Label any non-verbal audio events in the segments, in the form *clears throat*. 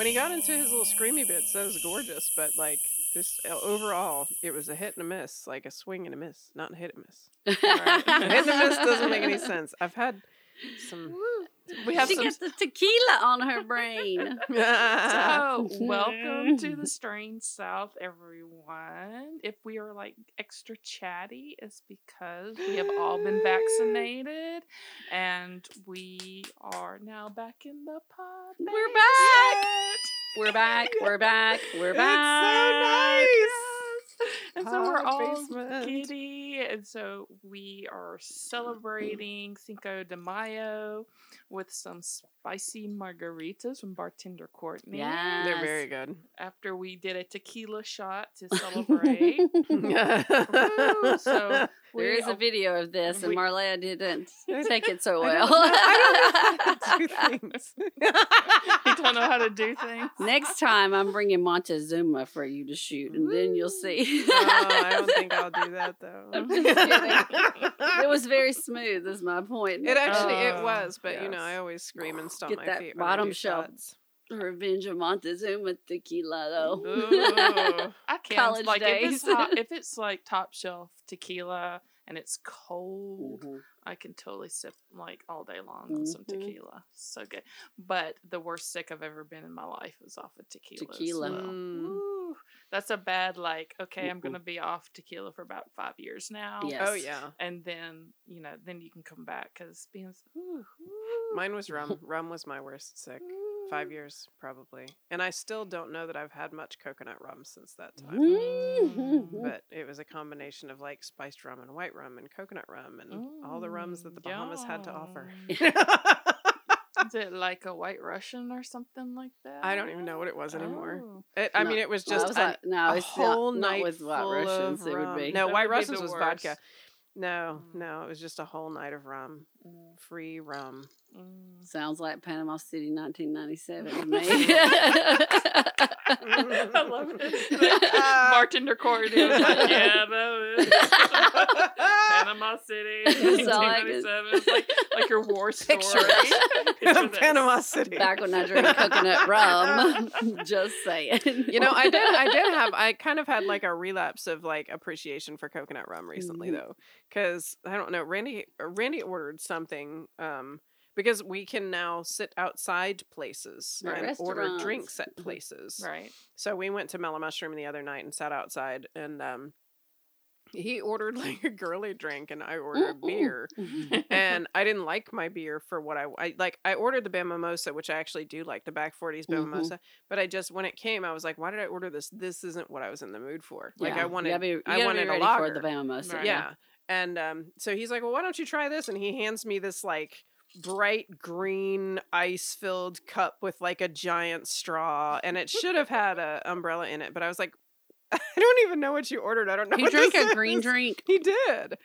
When he got into his little screamy bits, that was gorgeous. But like just uh, overall, it was a hit and a miss, like a swing and a miss, not a hit and miss. Right. hit and a miss doesn't make any *laughs* sense. I've had some we have she some... gets the tequila on her brain. *laughs* *laughs* so, *laughs* welcome to the mm. Strange South, everyone. If we are like extra chatty, it's because we have all been vaccinated and we are now back in the pod. We're back. We're back. We're back. We're back. It's so nice *laughs* and so we're all basement. giddy, and so we are mm-hmm. celebrating Cinco de Mayo with some spicy margaritas from bartender Courtney. Yeah, they're very good. After we did a tequila shot to *laughs* celebrate, *laughs* so there is a video of this, and Marleah didn't *laughs* take it so well. I don't, know how to do *laughs* things. *laughs* you don't know how to do things. Next time, I'm bringing Montezuma for you to shoot, and then you'll see. no, I don't think I'll do that though. it was very smooth. Is my point. It actually it oh, was, but yes. you know, I always scream and stomp Get my that feet. Bottom shelf. Shots. Revenge of Montezuma tequila though. *laughs* I can't College like days. if it's hot, *laughs* if it's like top shelf tequila and it's cold, mm-hmm. I can totally sip like all day long mm-hmm. on some mm-hmm. tequila. So good. But the worst sick I've ever been in my life was off of tequila. Tequila. Mm. That's a bad like. Okay, I'm gonna be off tequila for about five years now. Yes. Oh yeah. And then you know, then you can come back because being. Ooh, ooh. Mine was rum. *laughs* rum was my worst sick five years probably and i still don't know that i've had much coconut rum since that time mm-hmm. but it was a combination of like spiced rum and white rum and coconut rum and mm, all the rums that the bahamas yum. had to offer *laughs* Is it like a White Russian or something like that? I don't even know what it was anymore. Oh. It, I no, mean, it was just no, a, no, a whole not, night not with White Russians. It would be no that White Russians was vodka. No, mm. no, it was just a whole night of rum, mm. free rum. Mm. Sounds like Panama City, 1997 to me. *laughs* I love it. *laughs* Uh, Bartender Court like, yeah, that was *laughs* Panama City, 1997. It's like, like your war story. Picture Panama City. Back when I drank coconut rum. Just saying. You know, I did. I did have. I kind of had like a relapse of like appreciation for coconut rum recently, mm-hmm. though, because I don't know. Randy Randy ordered something. Um, because we can now sit outside places and order drinks at mm-hmm. places. Right. So we went to Mellow Mushroom the other night and sat outside and um he ordered *laughs* like a girly drink and I ordered a beer. *laughs* and I didn't like my beer for what I, I like I ordered the Bam Mimosa, which I actually do like the back 40s Bam mm-hmm. Mimosa, but I just when it came I was like why did I order this? This isn't what I was in the mood for. Like yeah. I wanted be, I wanted a lager. for the Bam Mimosa. Right. Yeah. And um so he's like, "Well, why don't you try this?" and he hands me this like bright green ice filled cup with like a giant straw and it should have had an umbrella in it but i was like *laughs* i don't even know what you ordered. I don't know he drank a is. green drink. He did.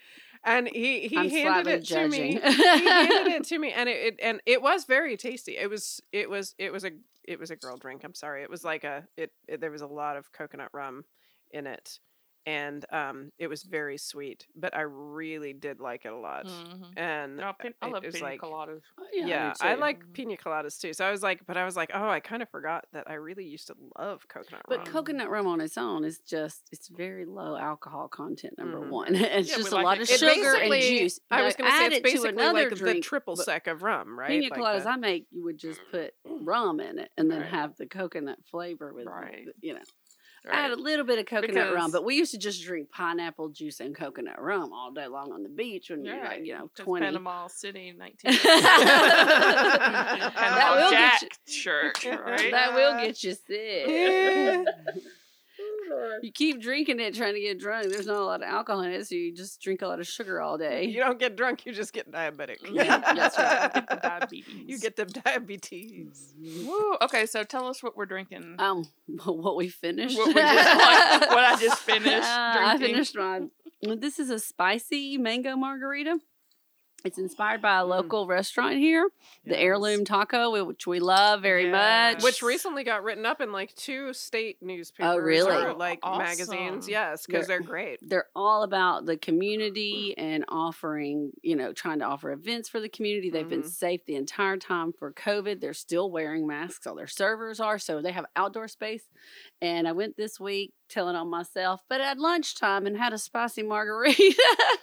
And he he I'm handed it judging. to me. he handed it *laughs* to me and it, it, and it was very tasty. It was it was it was a it was a girl drink. I'm sorry. It was like a it, it there was a lot of coconut rum in it and um, it was very sweet. But I really did like it a lot. Mm-hmm. And oh, pin- I love pina like, coladas. Oh, yeah, yeah I, I, like mm-hmm. pina coladas too. So I was like, but I was like, oh, I kind of forgot that I really used to love coconut but rum. But coconut rum on its own is just it's very low alcohol content. Number mm-hmm. one, *laughs* it's yeah, just a like lot it. of it sugar and juice. I was going to say it's basically like drink, the triple sec of rum, right? Pina coladas I make, you would just put rum in it and then right. have the coconut flavor with, right. you know. Right. I had a little bit of coconut because, rum, but we used to just drink pineapple juice and coconut rum all day long on the beach when you're like, you know, twenty. Panama City, *laughs* nineteen. *laughs* that will Jack get you, shirt, *laughs* right? That will get you sick. You keep drinking it, trying to get drunk. There's not a lot of alcohol in it, so you just drink a lot of sugar all day. You don't get drunk; you just get diabetic. Yeah, that's right. Get *laughs* diabetes. You get the diabetes. Woo. Okay, so tell us what we're drinking. Um, *laughs* what we finished. What, we just, like, what I just *laughs* finished. Uh, I finished mine. This is a spicy mango margarita. It's inspired by a Mm. local restaurant here, the Heirloom Taco, which we love very much. Which recently got written up in like two state newspapers. Oh, really? Or like Awesome. magazines. Yes, because They're- they're great. they're all about the community and offering, you know, trying to offer events for the community. They've been Mhm. safe the entire time for COVID. They're still wearing masks. All their servers are, so they have outdoor space. And I went this week telling on myself, but at lunchtime and had a spicy margarita,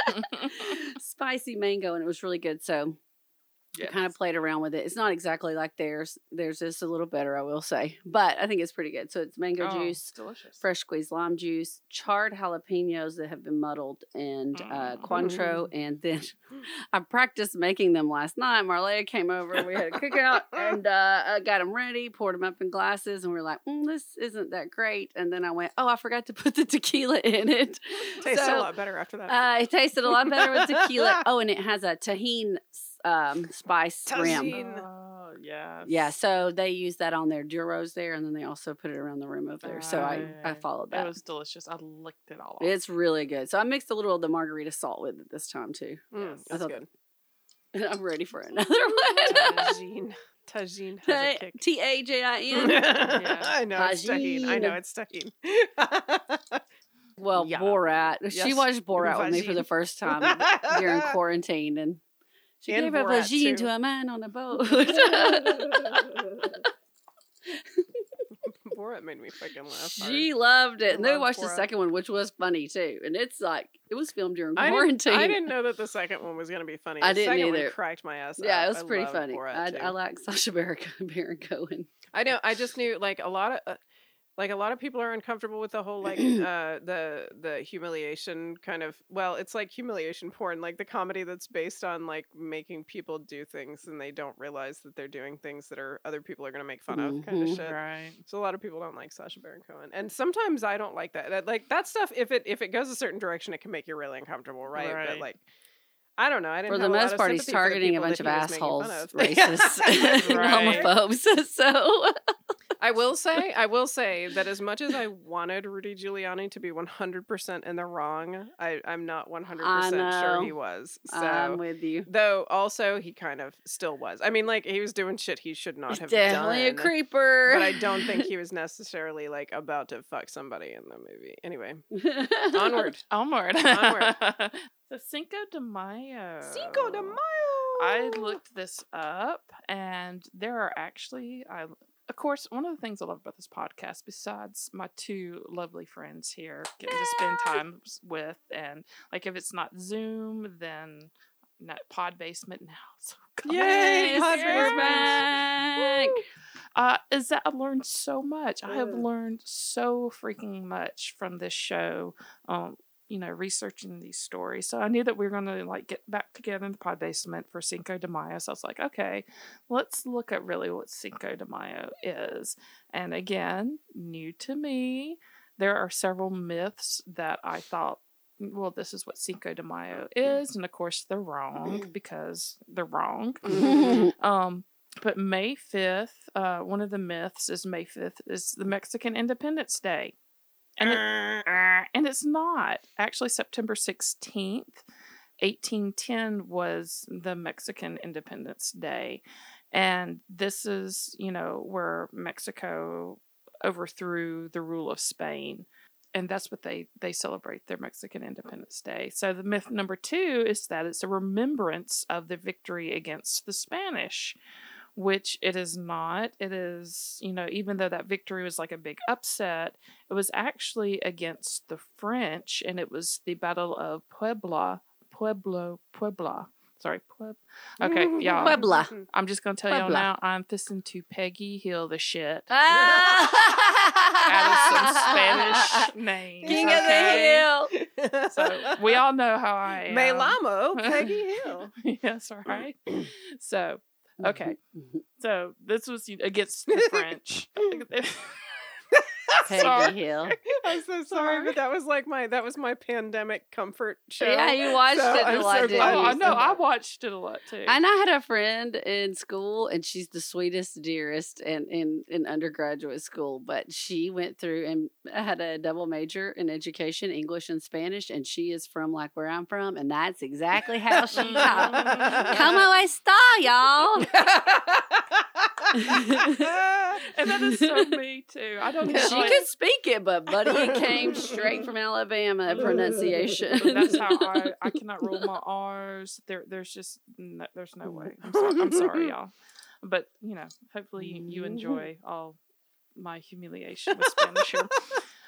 *laughs* spicy mango, and it was really good. So Kind of played around with it. It's not exactly like theirs. Theirs is a little better, I will say, but I think it's pretty good. So it's mango Oh, juice, delicious. fresh squeezed lime juice, charred jalapenos that have been muddled, and uh, Mm. Cointreau. And then *laughs* *laughs* I practiced making them last night. Marleah came over. We had a cookout *laughs* and uh, I got them ready, poured them up in glasses, and we are like, mm, this isn't that great. And then I went, oh, I forgot to put the tequila in it. Tastes So, a lot better after that. Uh, it tasted a lot better with tequila. Oh, and it has a Tajin um, spice rim. Tajin. Oh, yes. Yeah, so they use that on their duros there, and then they also put it around the rim over there. So I, I followed It was delicious. I licked it all off. It's really good. So I mixed a little of the margarita salt with it this time too. Mm, yes. that's thought- good. And *laughs* I'm ready for another one. *laughs* Tajin. Tajin has a kick. T A J I N. I know it's Tajin. I know it's Tajin. Well, Yeah. Borat. She Yes. watched Borat with me for the first time *laughs* during quarantine, and she And gave a Borat, vagine too. to a man on a boat. *laughs* Borat made me fucking laugh. hard. she loved it, and then we watched the second one, which was funny too. And it's like it was filmed during I quarantine. didn't, I didn't know that the second one was going to be funny. I The didn't second one either. cracked my ass. Yeah, up. it was I pretty funny. I. I like *laughs* Sacha Baron Baron Cohen. I know. I just knew like a lot of uh, like a lot of people are uncomfortable with the whole like *clears throat* uh the the humiliation kind of well it's like humiliation porn like the comedy that's based on like making people do things and they don't realize that they're doing things that are other people are going to make fun of kind of shit Right. so a lot of people don't like Sacha Baron Cohen and sometimes I don't like that. that like that stuff if it if it goes a certain direction it can make you really uncomfortable right, but like I don't know. I didn't know. For the have a lot most part, he's sympathy for the targeting a bunch of he was making assholes, *laughs* racists, *laughs* *laughs* Right. homophobes. So I will say, I will say that as much as I wanted Rudy Giuliani to be 100% in the wrong, I, I'm not 100% sure he was. So, I'm with you. though also he kind of still was. I mean, like he was doing shit he should not He's have definitely a done. creeper. But I don't think he *laughs* was necessarily like about to fuck somebody in the movie. Anyway, *laughs* onward. Onward. Onward. *laughs* so Cinco de Mayo. Cinco de Mayo. I looked this up, and there are actually, I of course, one of the things I love about this podcast, besides my two lovely friends here, getting to spend time with, and like if it's not Zoom, then not Pod Basement now. *laughs* So Yay, Pod Basement. uh, is that I've learned so much. I have learned so freaking much from this show. Um, you know, researching these stories. So I knew that we were going to like get back together in the pod basement for Cinco de Mayo. So I was like, okay, let's look at really what Cinco de Mayo is. And again, new to me, there are several myths that I thought. Well, this is what Cinco de Mayo is, and of course they're wrong because they're wrong. *laughs* Um, but May 5th, uh, one of the myths is May 5th is the Mexican Independence Day. And, it, and it's not. Actually, September 16th, 1810 was the Mexican Independence Day. And this is, you know, where Mexico overthrew the rule of Spain. And that's what they, they celebrate their Mexican Independence Day. So the myth number two is that it's a remembrance of the victory against the Spanish which it is not. It is, you know, even though that victory was like a big upset, it was actually against the French, and it was the Battle of Puebla, Pueblo, Puebla. Sorry, Pueb. Okay, *laughs* y'all. Puebla. I'm just gonna tell y'all now. I'm fisting to Peggy Hill the shit Ah! out of some Spanish *laughs* names. King okay? of the hill. So we all know how I am. Melamo, *laughs* Peggy Hill. yes, right. *clears throat* So okay. Mm-hmm. Mm-hmm. So this was against the French. *laughs* *laughs* Peggy Hill. *laughs* I'm so *laughs* sorry, sorry, but that was like my that was my pandemic comfort show. Yeah, you watched so it a I'm lot. So glad oh, I know. I watched it a lot too. And I had a friend in school, and she's the sweetest, dearest, and in in undergraduate school. But she went through and had a double major in education, English and Spanish, and she is from like where I'm from, and that's exactly how she *laughs* talked. Como está, y'all? And *laughs* that is so *laughs* me too. I don't know. She like, could speak it, but buddy, it came straight from Alabama *laughs* pronunciation. That's how I I cannot roll my R's. There there's just no, there's no way. I'm sorry, I'm sorry, y'all. But you know, hopefully you, you enjoy all my humiliation with Spanish here.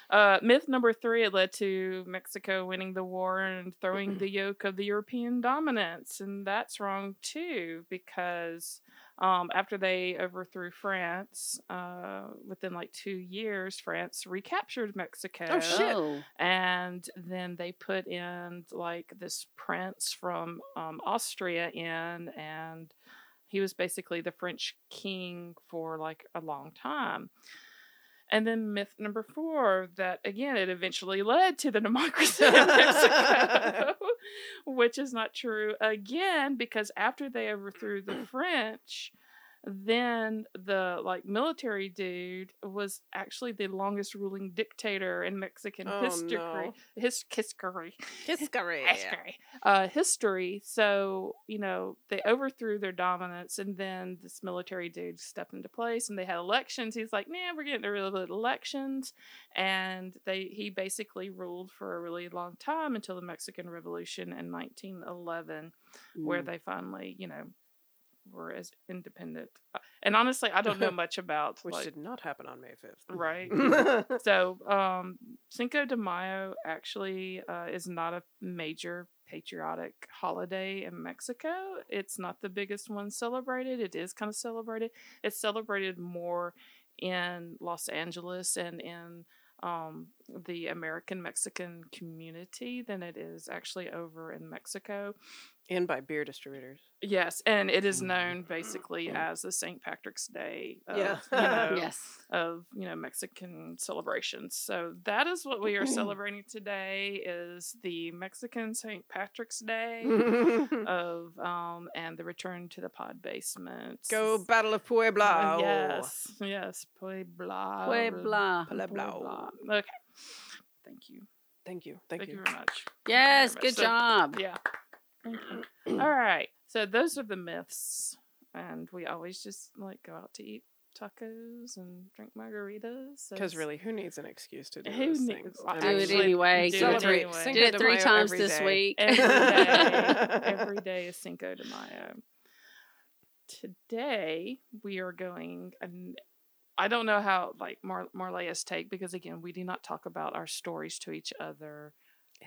Uh, myth number three it led to Mexico winning the war and throwing the yoke of the European dominance. And that's wrong too, because um, after they overthrew France, uh, within like two years, France recaptured Mexico. Oh, shit. Oh. And then they put in like this prince from um, Austria in, and he was basically the French king for like a long time. And then myth number four that again it eventually led to the *laughs* democracy of Mexico, *laughs* *laughs* which is not true again because after they overthrew the *clears throat* French, then the like military dude was actually the longest ruling dictator in Mexican oh, history. No. His history. *laughs* History. history. Uh, history. So, you know, they overthrew their dominance and then this military dude stepped into place and they had elections. He's like, man, we're getting rid of elections. And they he basically ruled for a really long time until the Mexican Revolution in 1911, mm. where they finally, you know, were as independent. Uh, and honestly, I don't know *laughs* much about which like, did not happen on May fifth, right? *laughs* so, um, Cinco de Mayo actually uh, is not a major patriotic holiday in Mexico. It's not the biggest one celebrated. It is kind of celebrated. It's celebrated more in Los Angeles and in um, the American Mexican community than it is actually over in Mexico and by beer distributors. Yes, and it is known basically as the St. Patrick's Day. Of, yeah. you *laughs* know, yes. Of you know Mexican celebrations. So that is what we are celebrating today. Is the Mexican St. Patrick's Day *laughs* of um and the return to the pod basement. Go Battle of Puebla. Uh, yes, yes, Puebla. Puebla. Puebla. Puebla. Okay. Thank you. Thank you. Thank, Thank you. you very much. Yes, very good much. job. So, yeah. Mm-hmm. *clears throat* All right. So those are the myths. And we always just like go out to eat tacos and drink margaritas. Because so really, who needs an excuse to do who those needs, things? Do it anyway. Do it, anyway. do it three times this day. week. Every day, *laughs* every day is Cinco de Mayo. Today we are going, and I don't know how like Mar- Marleah's take because again we do not talk about our stories to each other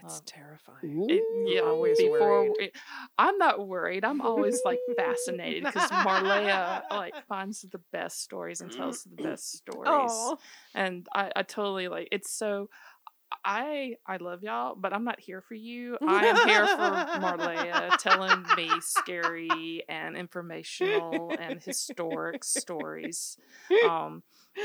it's uh, terrifying. It, yeah, always before it, I'm not worried. I'm always like fascinated because Marleah like *laughs* finds the best stories and tells the *clears throat* best stories, Aww. and I, I totally like. It's so. I I love y'all, but I'm not here for you. I am here for Marleah telling me scary and informational and *laughs* historic stories. *laughs* Um,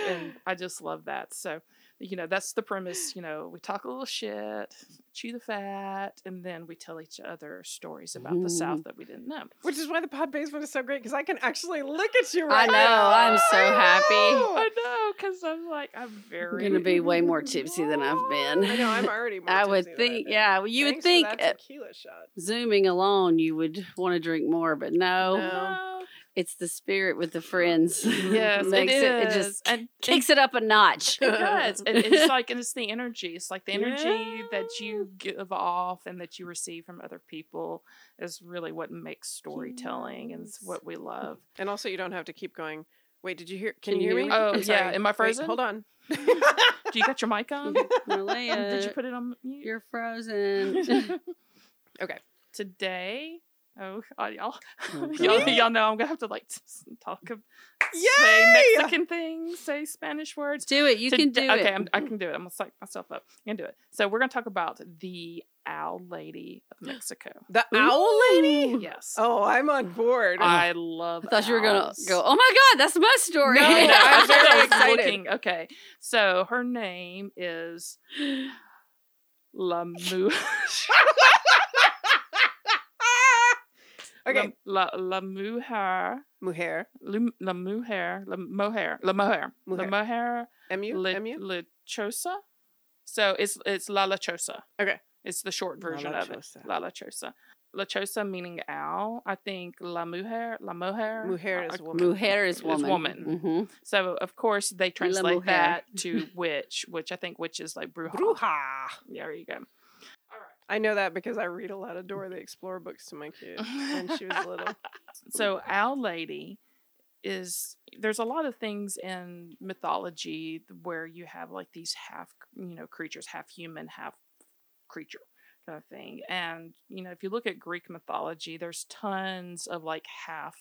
and I just love that. So you know, that's the premise. You know, we talk a little shit, chew the fat, and then we tell each other stories about mm. the South that we didn't know. Which is why the pod basement is so great because I can actually look at you right I know. Now. I'm so happy. I know because I'm like I'm very I'm gonna be way more tipsy than I've been. *laughs* I know I'm already. I would think, yeah. Well, you Thanks would think tequila shot. zooming alone, you would want to drink more, but no. no it's the spirit with the friends. *laughs* Yes, it, is. It, it just *laughs* and, kicks it up a notch. It does. it's *laughs* like and it's the energy. It's like the energy yeah. that you give off and that you receive from other people is really what makes storytelling yes. and it's what we love. And also, you don't have to keep going. Wait, did you hear? Can, can you hear me? me? Oh, yeah. Am I frozen? Wait, hold on. Do you got your mic on? Malaya, did you put it on mute? You're frozen. okay. Today Oh, uh, oh *laughs* God, y'all. y'all, y'all know I'm gonna have to like talk, say Mexican things, say Spanish words. Do it. You to, can do okay, it. Okay, I can do it. I'm gonna psych myself up. I can do it. So we're gonna talk about the Owl Lady of *gasps* Mexico. The Ooh. Owl Lady? Yes. Oh, I'm on board. I love. I thought owls. you were gonna go. Oh my God, that's my story. No, no *laughs* I'm very excited. Looking. Okay, so her name is *gasps* La Mu. *laughs* Okay. La, la, la mujer. Mujer. La, la mujer. La mohair. La mohair. La mohair. M-U? Le, M-U? Lechosa. So it's it's La Lechosa. Okay. It's the short version La of it. La Lechosa. La lechosa meaning owl. I think La Mujer, La Mujer. Mujer is woman. Mujer is woman. Is woman. Mm-hmm. So of course they translate that to *laughs* witch, which I think witch is like bruja. Bruja. There you go. I know that because I read a lot of Dora the Explorer books to my *laughs* kid when she was little. So Owl Lady is there's a lot of things in mythology where you have like these half you know creatures, half human, half creature kind of thing. And you know, if you look at Greek mythology, there's tons of like half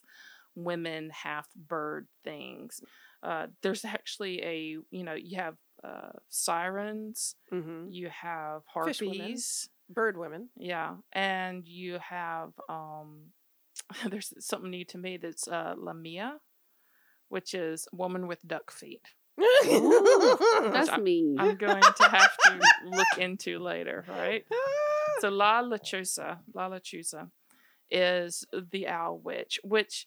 women, half bird things. Uh, there's actually a you know you have uh, sirens, mm-hmm. you have harpies, bird women. Yeah, and you have um, *laughs* there's something new to me that's uh, Lamia, which is woman with duck feet. Ooh, *laughs* that's I'm, mean. I'm going to have to look into later, right? So *laughs* La Lechuza, La Lechuza is the owl witch, which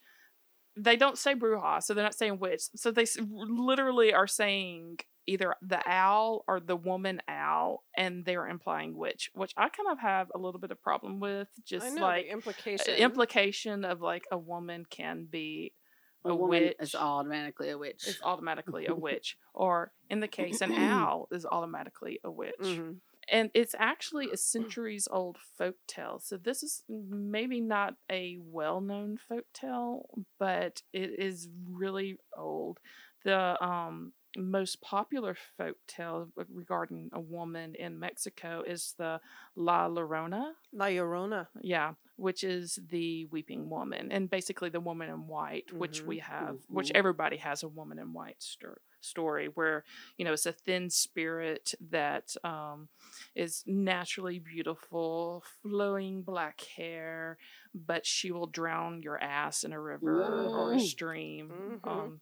they don't say bruja, so they're not saying witch. So they literally are saying either the owl or the woman owl and they're implying witch which i kind of have a little bit of problem with just know, like implication implication of like a woman can be a, a woman witch is automatically a witch is automatically a *laughs* witch or in the case an *clears throat* owl is automatically a witch mm-hmm. And it's actually a centuries old folk tale so this is maybe not a well-known folk tale but it is really old the um most popular folk tale regarding a woman in Mexico is the La Llorona. La Llorona. Yeah, which is the weeping woman, and basically the woman in white, mm-hmm. which we have, mm-hmm. which everybody has a woman in white sto- story, where you know it's a thin spirit that um, is naturally beautiful, flowing black hair, but she will drown your ass in a river or a stream. Mm-hmm. Um,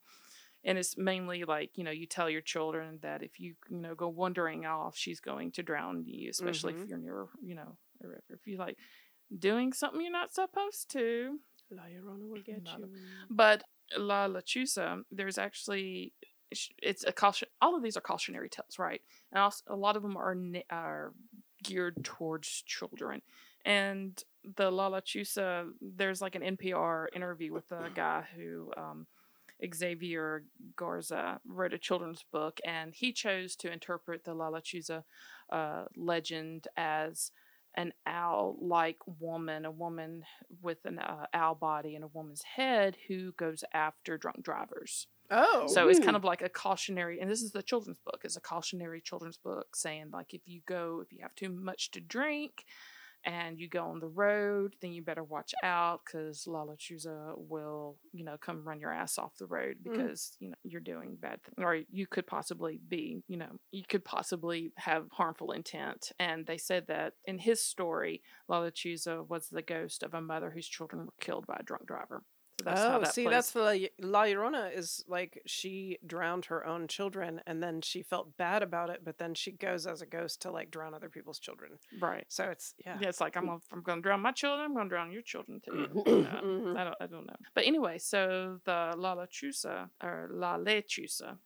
and it's mainly like you know you tell your children that if you you know go wandering off she's going to drown you especially mm-hmm. if you're near you know a river if you like doing something you're not supposed to la llorona will get you but la lechusa there's actually it's a caution all of these are cautionary tales right and also a lot of them are are geared towards children and the la Chusa. there's like an npr interview with a guy who um, Xavier Garza wrote a children's book, and he chose to interpret the La Chusa uh, legend as an owl like woman, a woman with an uh, owl body and a woman's head who goes after drunk drivers. Oh. So it's kind of like a cautionary, and this is the children's book, it's a cautionary children's book saying, like, if you go, if you have too much to drink, and you go on the road, then you better watch out because La Lechuza will, you know, come run your ass off the road mm. because, mm. you know, you're doing bad things. Or you could possibly be, you know, you could possibly have harmful intent. And they said that in his story, La Lechuza was the ghost of a mother whose children were killed by a drunk driver. So that's oh, that see, plays. that's the La Llorona is like she drowned her own children, and then she felt bad about it, but then she goes as a ghost to like drown other people's children. Right. So it's yeah. Yeah, it's like I'm gonna, I'm going to drown my children. I'm going to drown your children too. mm-hmm. I don't I don't know. But anyway, so the La Lechuza or La Lechuza,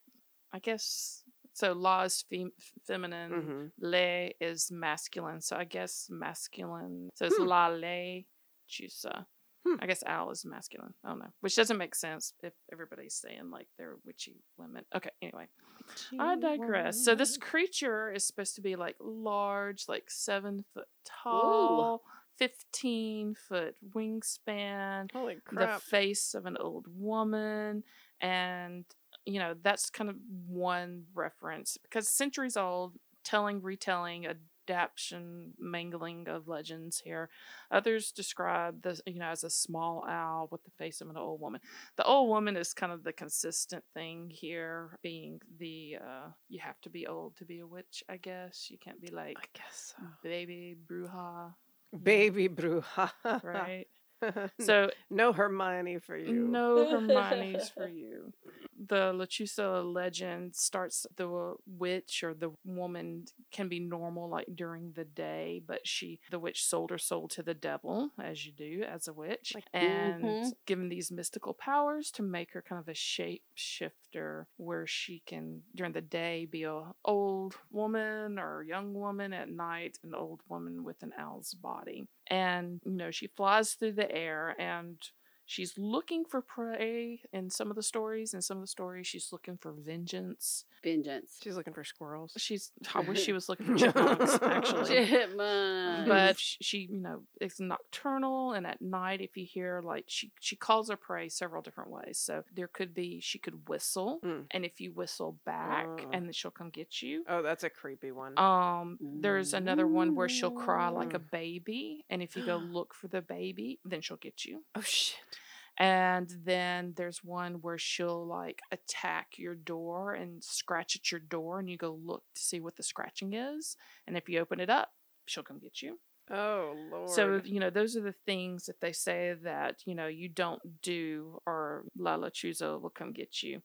I guess. So La is fem- feminine, mm-hmm. Le is masculine. So I guess masculine. So it's hmm. La Lechuza. Hmm. I guess owl is masculine. I don't know. Which doesn't make sense if everybody's saying like they're witchy women. Okay, anyway. Witchy I digress. Woman. So this creature is supposed to be like large, like seven foot tall. Ooh. 15 foot wingspan, Holy crap. the face of an old woman, and you know, that's kind of one reference because centuries old, telling, retelling a adaptation mangling of legends here. Others describe this, you know, as a small owl with the face of an old woman. The old woman is kind of the consistent thing here, being the uh, you have to be old to be a witch. I guess you can't be like I guess so. baby bruja, baby bruja, right? *laughs* so no Hermione for you. No Hermione's for *laughs* you. The Lechuza legend starts the witch or the woman can be normal like during the day, but she the witch sold her soul to the devil, as you do as a witch, like, and mm-hmm. given these mystical powers to make her kind of a shape shifter where she can during the day be a old woman or young woman at night an old woman with an owl's body and you know she flies through the air and she's looking for prey in some of the stories in some of the stories she's looking for vengeance. Vengeance. She's looking for squirrels. She's i wish she *laughs* was looking for chipmunks actually. Chipmunks. But she, she, you know it's nocturnal and at night if you hear like she she calls her prey several different ways. So there could be she could whistle mm. and if you whistle back uh. and then she'll come get you. Oh that's a creepy one. Um there's another one where she'll cry like a baby and if you go *gasps* look for the baby then she'll get you. Oh shit and then there's one where she'll like attack your door and scratch at your door, and you go look to see what the scratching is. And if you open it up, she'll come get you. Oh lord. So, you know, those are the things that they say that, you know, you don't do or La Lechuza will come get you.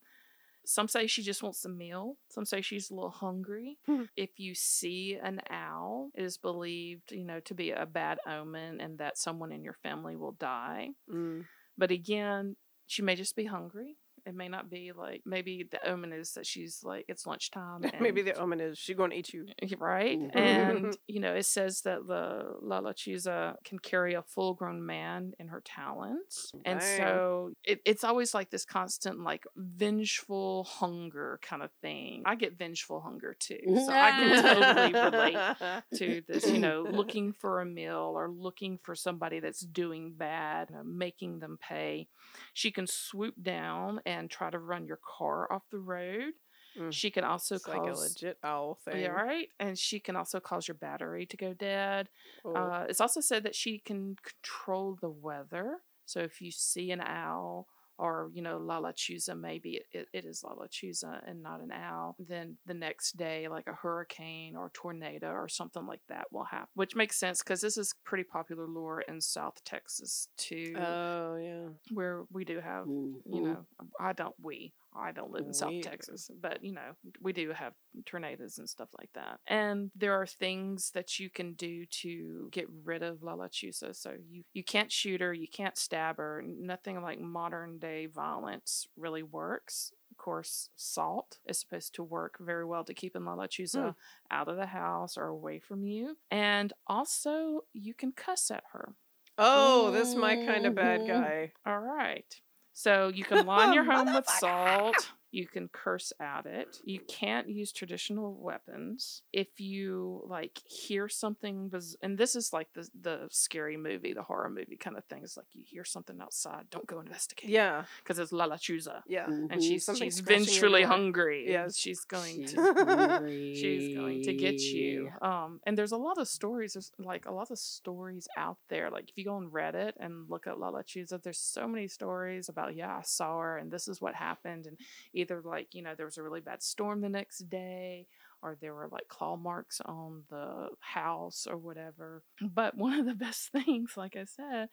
Some say she just wants a meal. Some say she's a little hungry. Hmm. if you see an owl, it is believed, you know, to be a bad omen and that someone in your family will die. Mm. But again, she may just be hungry. It may not be like maybe the omen is that she's like it's lunchtime. *laughs* maybe the omen is she's going to eat you, right? Mm-hmm. and you know it says that the La Lechuza can carry a full grown man in her talons, and so it, it's always like this constant like vengeful hunger kind of thing. I get vengeful hunger too, so I can totally relate to this. You know, looking *laughs* for a meal or looking for somebody that's doing bad, you know, making them pay. She can swoop down and try to run your car off the road. Mm. She can also it's cause like a legit owl thing. Yeah, right. And she can also cause your battery to go dead. Oh. Uh, it's also said that she can control the weather. So if you see an owl or you know La Lechuza, maybe it, it is La Lechuza and not an owl, then the next day like a hurricane or tornado or something like that will happen, which makes sense because this is pretty popular lore in South Texas too. Oh yeah, where we do have mm-hmm. you know I don't we I don't live in South Texas, but you know, we do have tornadoes and stuff like that. And there are things that you can do to get rid of La Lechuza. So you, you can't shoot her, you can't stab her. Nothing like modern day violence really works. Of course, salt is supposed to work very well to keep La Lechuza hmm. out of the house or away from you. And also, you can cuss at her. Oh, this is my kind of bad guy. All right. So you can *laughs* line your home with salt. You can curse at it. You can't use traditional weapons. If you like hear something, and this is like the the scary movie, the horror movie kind of thing. Is like you hear something outside, don't go investigate. Yeah, because it's La Lechuza. Yeah, mm-hmm. and she's Something she's vengefully hungry. Yeah, she's going she's to she's going to get you. *laughs* Um, and there's a lot of stories. There's like a lot of stories out there. Like if you go on Reddit and look at La Lechuza, there's so many stories about yeah, I saw her, and this is what happened, and either like you know there was a really bad storm the next day or there were like claw marks on the house or whatever. But one of the *laughs* best things like i said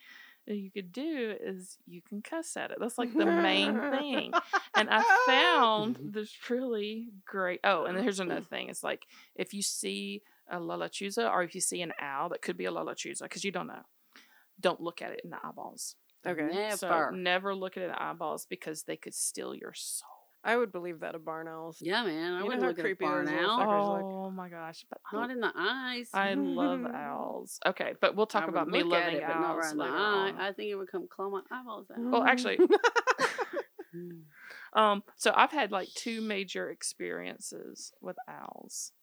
that you could do is you can cuss at it. That's like the main thing. And i found mm-hmm. this really great oh and here's another thing. It's like if you see a La Lechuza or if you see an owl that could be a La Lechuza because you don't know. Don't look at it in the eyeballs. Okay. Never. So never look at it in the eyeballs because they could steal your soul. I would believe that of barn owls. Yeah, man. I wouldn't look at a barn owl. Oh my gosh, but not in the eyes. I love *laughs* owls. Okay, but we'll talk about me loving it, owls but not right in the eye. I think it would come claw my eyeballs out. Well, actually, *laughs* *laughs* um, so I've had like two major experiences with owls.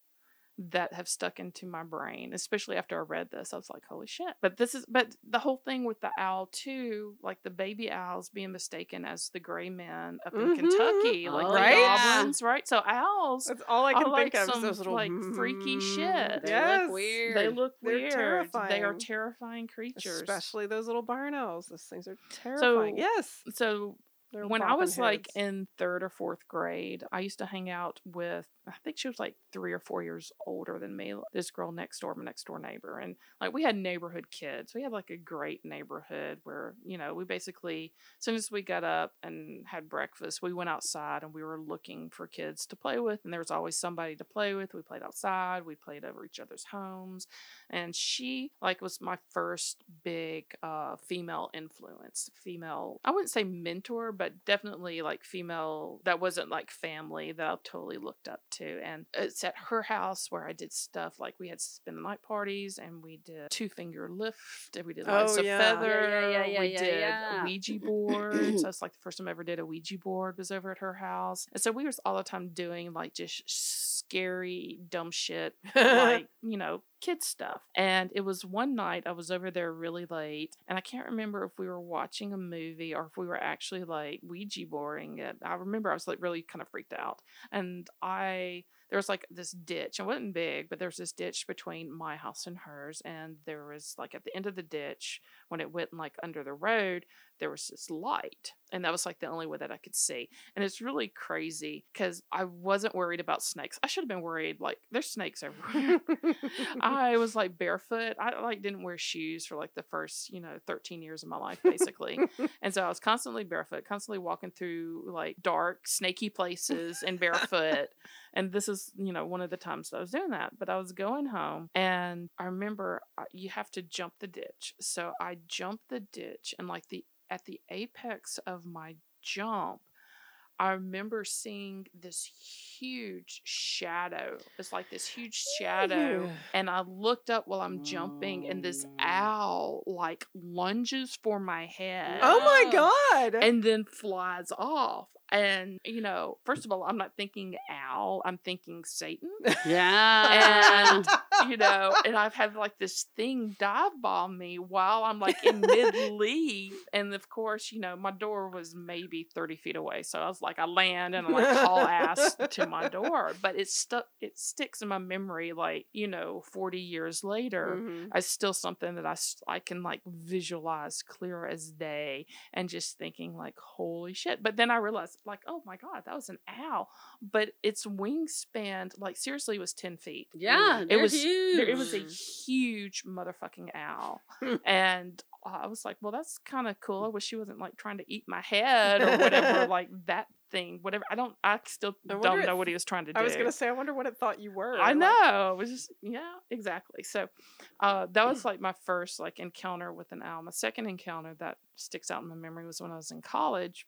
That have stuck into my brain, especially after I read this. I was like, holy shit. But this is, but the whole thing with the owl, too, like the baby owls being mistaken as the gray men up in mm-hmm. Kentucky, like oh, right? goblins, right? So owls. That's all I can think like of. Some, those little like freaky shit. They yes. look weird. They look They're weird. Terrifying. They are terrifying creatures. Especially those little barn owls. Those things are terrifying. So, yes. So when I was heads. like in third or fourth grade, I used to hang out with I think she was like three or four years older than me. This girl next door, my next door neighbor, and like we had neighborhood kids. We had like a great neighborhood where you know we basically as soon as we got up and had breakfast, we went outside and we were looking for kids to play with, and there was always somebody to play with. We played outside, we played over each other's homes, and she like was my first big uh, female influence, female. I wouldn't say mentor, but definitely like female that wasn't like family that I totally looked up to to. And it's at her house where I did stuff like we had spend the night parties and we did two finger lift and we did lights oh, yeah. of feather. Yeah, yeah, we did Ouija *clears throat* board. so it's like the first time I ever did a Ouija board was over at her house. And so we was all the time doing like just scary, dumb shit, *laughs* like, you know, kid stuff. And it was one night I was over there really late, and I can't remember if we were watching a movie or if we were actually like Ouija boarding it. I remember I was like really kind of freaked out. And I there was like this ditch. It wasn't big, but there was this ditch between my house and hers. And there was like at the end of the ditch, when it went like under the road, there was this light. And that was like the only way that I could see. And it's really crazy because I wasn't worried about snakes. I should have been worried. Like there's snakes everywhere. *laughs* *laughs* I was like barefoot. I like didn't wear shoes for like the first, you know, 13 years of my life, basically. and so I was constantly barefoot, constantly walking through like dark, snaky places and barefoot. And this is, you know, one of the times I was doing that. But I was going home and I remember uh, you have to jump the ditch. So I jumped the ditch and like the at the apex of my jump, I remember seeing this huge shadow. It's like this huge shadow. *sighs* And I looked up while I'm jumping, and this owl like lunges for my head. Oh my God. And then flies off. And, you know, first of all, I'm not thinking owl, I'm thinking Satan. Yeah. And, you know, and I've had like this thing dive bomb me while I'm like in mid *laughs* leap. And of course, you know, my door was maybe 30 feet away. So I was like, I land and I like haul ass to my door. But it stuck, it sticks in my memory like, you know, 40 years later. Mm-hmm. It's still something that I, I can like visualize clear as day and just thinking like, holy shit. But then I realized, like, oh my god, that was an owl, but its wingspan, like seriously, was ten feet. Yeah, it was huge. It was a huge motherfucking owl, hmm. and uh, I was like, well, that's kind of cool. I hmm. wish she wasn't like trying to eat my head or whatever, *laughs* like that thing, whatever. I don't, I still I don't know what he was trying to do. I was gonna say, I wonder what it thought you were. I know. It was just, yeah, exactly. So, uh, that was *clears throat* like my first like encounter with an owl. My second encounter that sticks out in my memory was when I was in college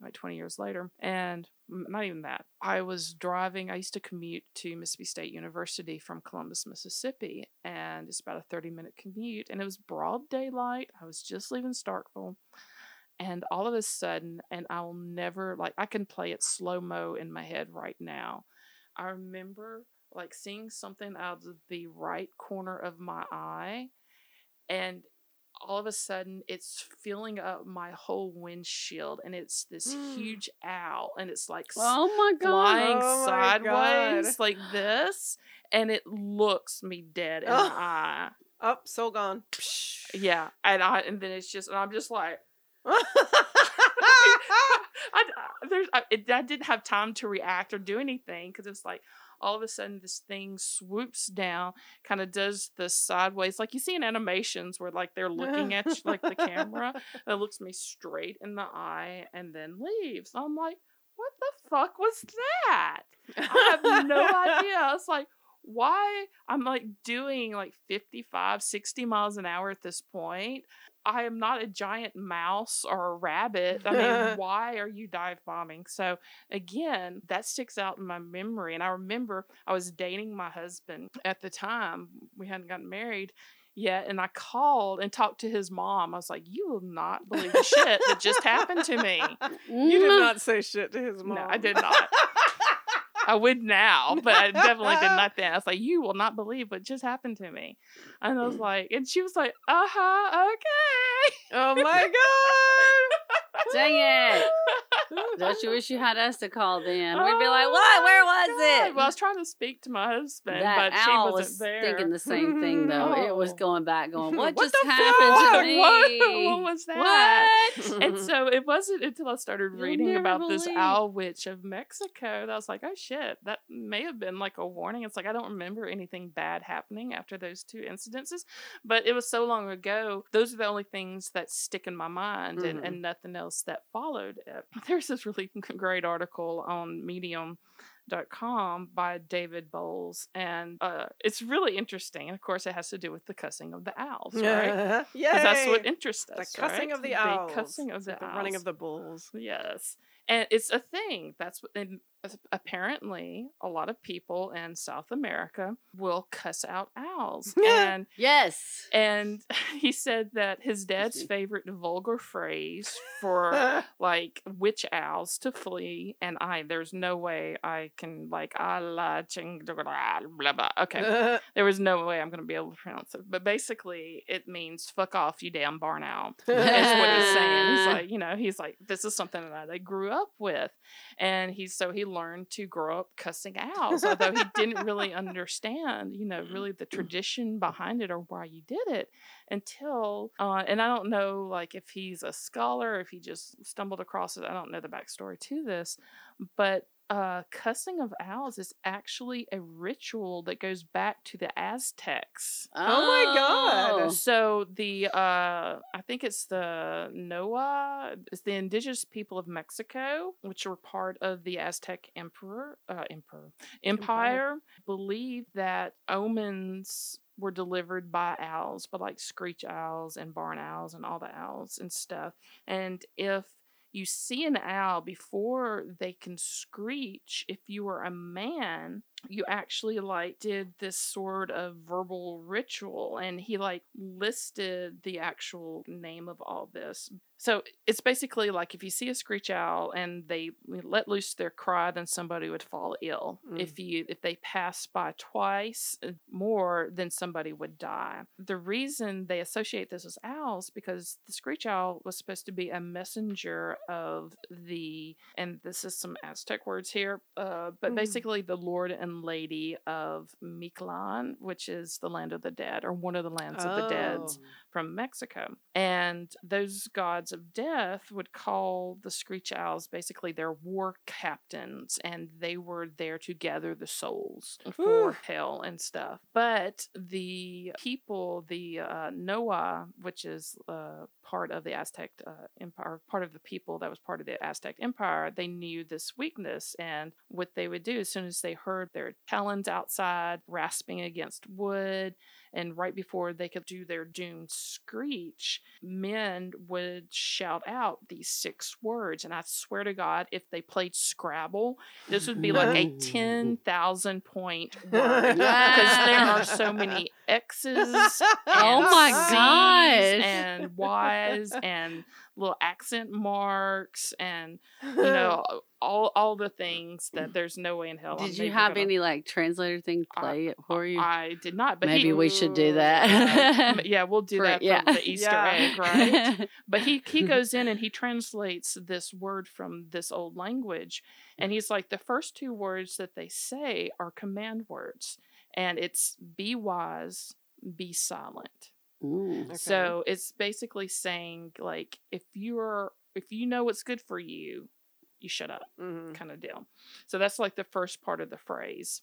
like 20 years later. And not even that. I was driving, I used to commute to Mississippi State University from Columbus, Mississippi, and it's about a 30 minute commute. And it was broad daylight. I was just leaving Starkville. And all of a sudden, and I'll never, like, I can play it slow mo in my head right now. I remember, like, seeing something out of the right corner of my eye. And all of a sudden it's filling up my whole windshield and it's this mm. huge owl and it's like oh my god. flying oh sideways like this and it looks me dead in oh. the eye. Up oh, so gone. Yeah and i and then it's just and i'm just like *laughs* *laughs* I, there's, I, it, I didn't have time to react or do anything because it's like all of a sudden this thing swoops down, kind of does the sideways, like you see in animations where like they're looking at you, like the camera, *laughs* it looks me straight in the eye and then leaves. I'm like, what the fuck was that? I have no *laughs* idea. It's like, why I'm like doing like 55, 60 miles an hour at this point. I am not a giant mouse or a rabbit. I mean, *laughs* why are you dive bombing? So again, that sticks out in my memory. And I remember I was dating my husband at the time. We hadn't gotten married yet. And I called and talked to his mom. I was like, You will not believe the shit that just happened to me. You did not say shit to his mom. No, I did not. I would now, but I definitely did not then. I was like, you will not believe what just happened to me. And I was like, and she was like, uh huh, okay. Oh my God. *laughs* Dang it. *laughs* Don't you wish you had us to call then? We'd be like, "What? Where was God. it?" Well, I was trying to speak to my husband, that but she wasn't was there. Thinking the same thing *laughs* though. It was going back, going, *laughs* "What, what just happened fuck? to me? What, what was that?" What? and so it wasn't until I started reading about believe. this owl witch of Mexico that I was like, "Oh shit, that may have been like a warning." It's like I don't remember anything bad happening after those two incidences, but it was so long ago. Those are the only things that stick in my mind, mm-hmm. and, and nothing else that followed it. There's this really *laughs* great article on Medium.com by David Bowles, and uh, it's really interesting. And of course, it has to do with the cussing of the owls, right? Because that's what interests us. The cussing right? of the owls. The cussing of the, the owls. running of the bulls. Yes and it's a thing that's and apparently a lot of people in south america will cuss out owls. *laughs* And yes. and *laughs* he said that his dad's favorite vulgar phrase *laughs* for like witch owls to flee and i there's no way i can like Allah ching blah blah okay. There was no way i'm gonna be able to pronounce it. But basically it means fuck off you damn barn owl That's what he's saying. He's like you know he's like this is something that i grew up with. And he's so he learned to grow up cussing out although he didn't really understand, you know, really the *clears throat* tradition behind it or why you did it until, uh, and I don't know, like if he's a scholar, if he just stumbled across it. I don't know the backstory to this, but uh, cussing of owls is actually a ritual that goes back to the Aztecs. Oh, oh my god! So the uh, I think it's the Nahua, it's the indigenous people of Mexico, which were part of the Aztec emperor, uh, emperor empire, empire, believe that omens were delivered by owls, but like screech owls and barn owls and all the owls and stuff. And if you see an owl before they can screech if you were a man you actually like did this sort of verbal ritual and he like listed the actual name of all this so it's basically like if you see a screech owl and they let loose their cry then somebody would fall ill mm. if you if they pass by twice uh, more then somebody would die the reason they associate this with owls because the screech owl was supposed to be a messenger of the and this is some aztec words here uh, but mm. basically the lord and lady of Mictlan, which is the land of the dead, or one of the lands oh. of the dead oh. from Mexico. And those gods of death would call the screech owls basically their war captains, and they were there to gather the souls for Ooh. hell and stuff. But the people, the uh, Nahua, which is uh, part of the Aztec uh, empire, part of the people that was part of the Aztec empire, they knew this weakness. And what they would do as soon as they heard their talons outside rasping against wood, and right before they could do their doom screech, men would shout out these six words. And I swear to God, if they played Scrabble, this would be like a 10,000 point *laughs* word. Because there are so many X's. *laughs* oh my God. And Y's and little accent marks and you *laughs* know all all the things that *clears throat* there's no way in hell. Did I'm you have gonna, any like translator thing play I, it for you? I did not, but maybe he, we should do that. Uh, yeah, we'll *laughs* do for, that yeah. for the Easter *laughs* yeah. egg, right? but he he goes in and he translates this word from this old language, and he's like the first two words that they say are command words, and it's be wise, be silent. Okay. So it's basically saying like if you're if you know what's good for you, you shut up mm-hmm. kind of deal. So that's like the first part of the phrase.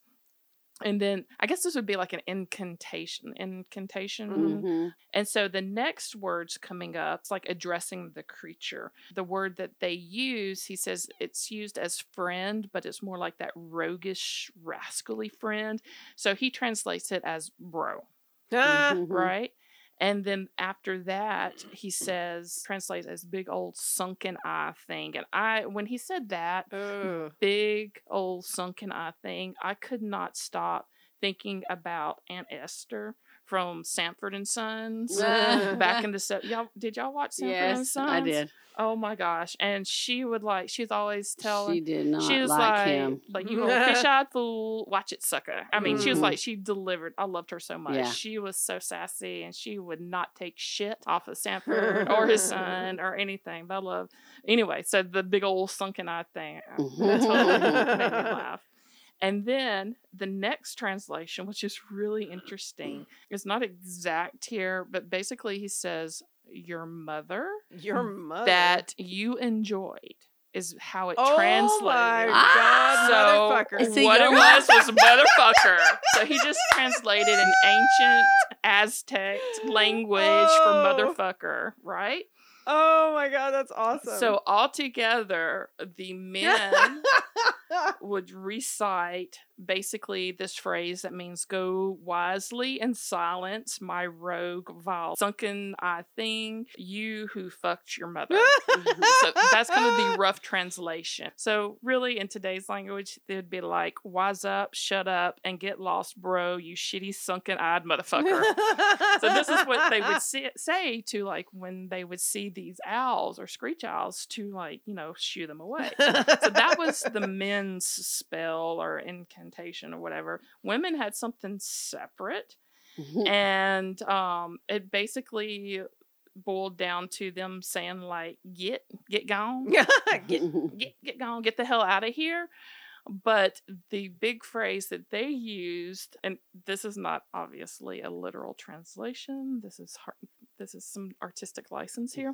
And then I guess this would be like an incantation. Incantation. Mm-hmm. And so the next words coming up, it's like addressing the creature. The word that they use, he says it's used as friend, but it's more like that roguish, rascally friend. So he translates it as bro. Mm-hmm. *laughs* Right? And then after that, he says, translates as big old sunken eye thing. And I, when he said that, Ugh. big old sunken eye thing, I could not stop thinking about Aunt Esther from Sanford and Sons back *laughs* in the. Y'all did y'all watch Sanford yes, and Sons? I did. Oh my gosh! And she would like. She's always telling. She did not she was like, like him. Like you little fish-eyed *laughs* fool, watch it, sucker. I mean, mm-hmm. she was mm-hmm. like she delivered. I loved her so much. Yeah. She was so sassy, and she would not take shit off of *laughs* Sanford or his son or anything. But I love. Anyway, so the big old sunken eye thing totally made me *laughs* laugh. And then the next translation, which is really interesting, is not exact here, but basically he says, Your mother, your mother that you enjoyed is how it oh translated. My God, so motherfucker. what it was was motherfucker. so he just translated an ancient Aztec language oh. for motherfucker, right? Oh my god, that's awesome. So altogether the men *laughs* would recite basically this phrase that means go wisely and silence, my rogue, vile, sunken eye thing, you who fucked your mother. *laughs* so that's kind of the rough translation. So, really, in today's language, it would be like, wise up, shut up, and get lost, bro, you shitty, sunken eyed motherfucker. so, this is what they would *laughs* say to like when they would see these owls or screech owls to like, you know, shoo them away. so, that was the men's spell or incantation or whatever. Women had something separate. and um, it basically boiled down to them saying like get get gone *laughs* get *laughs* get get gone get the hell out of here but the big phrase that they used and this is not obviously a literal translation this is hard, this is some artistic license here,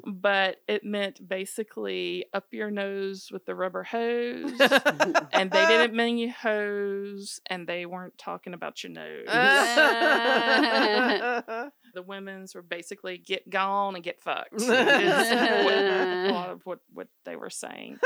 *laughs* but it meant basically up your nose with the rubber hose, *laughs* and they didn't mean you hose, and they weren't talking about your nose. *laughs* the women's were basically get gone and get fucked. Is a lot of what what they were saying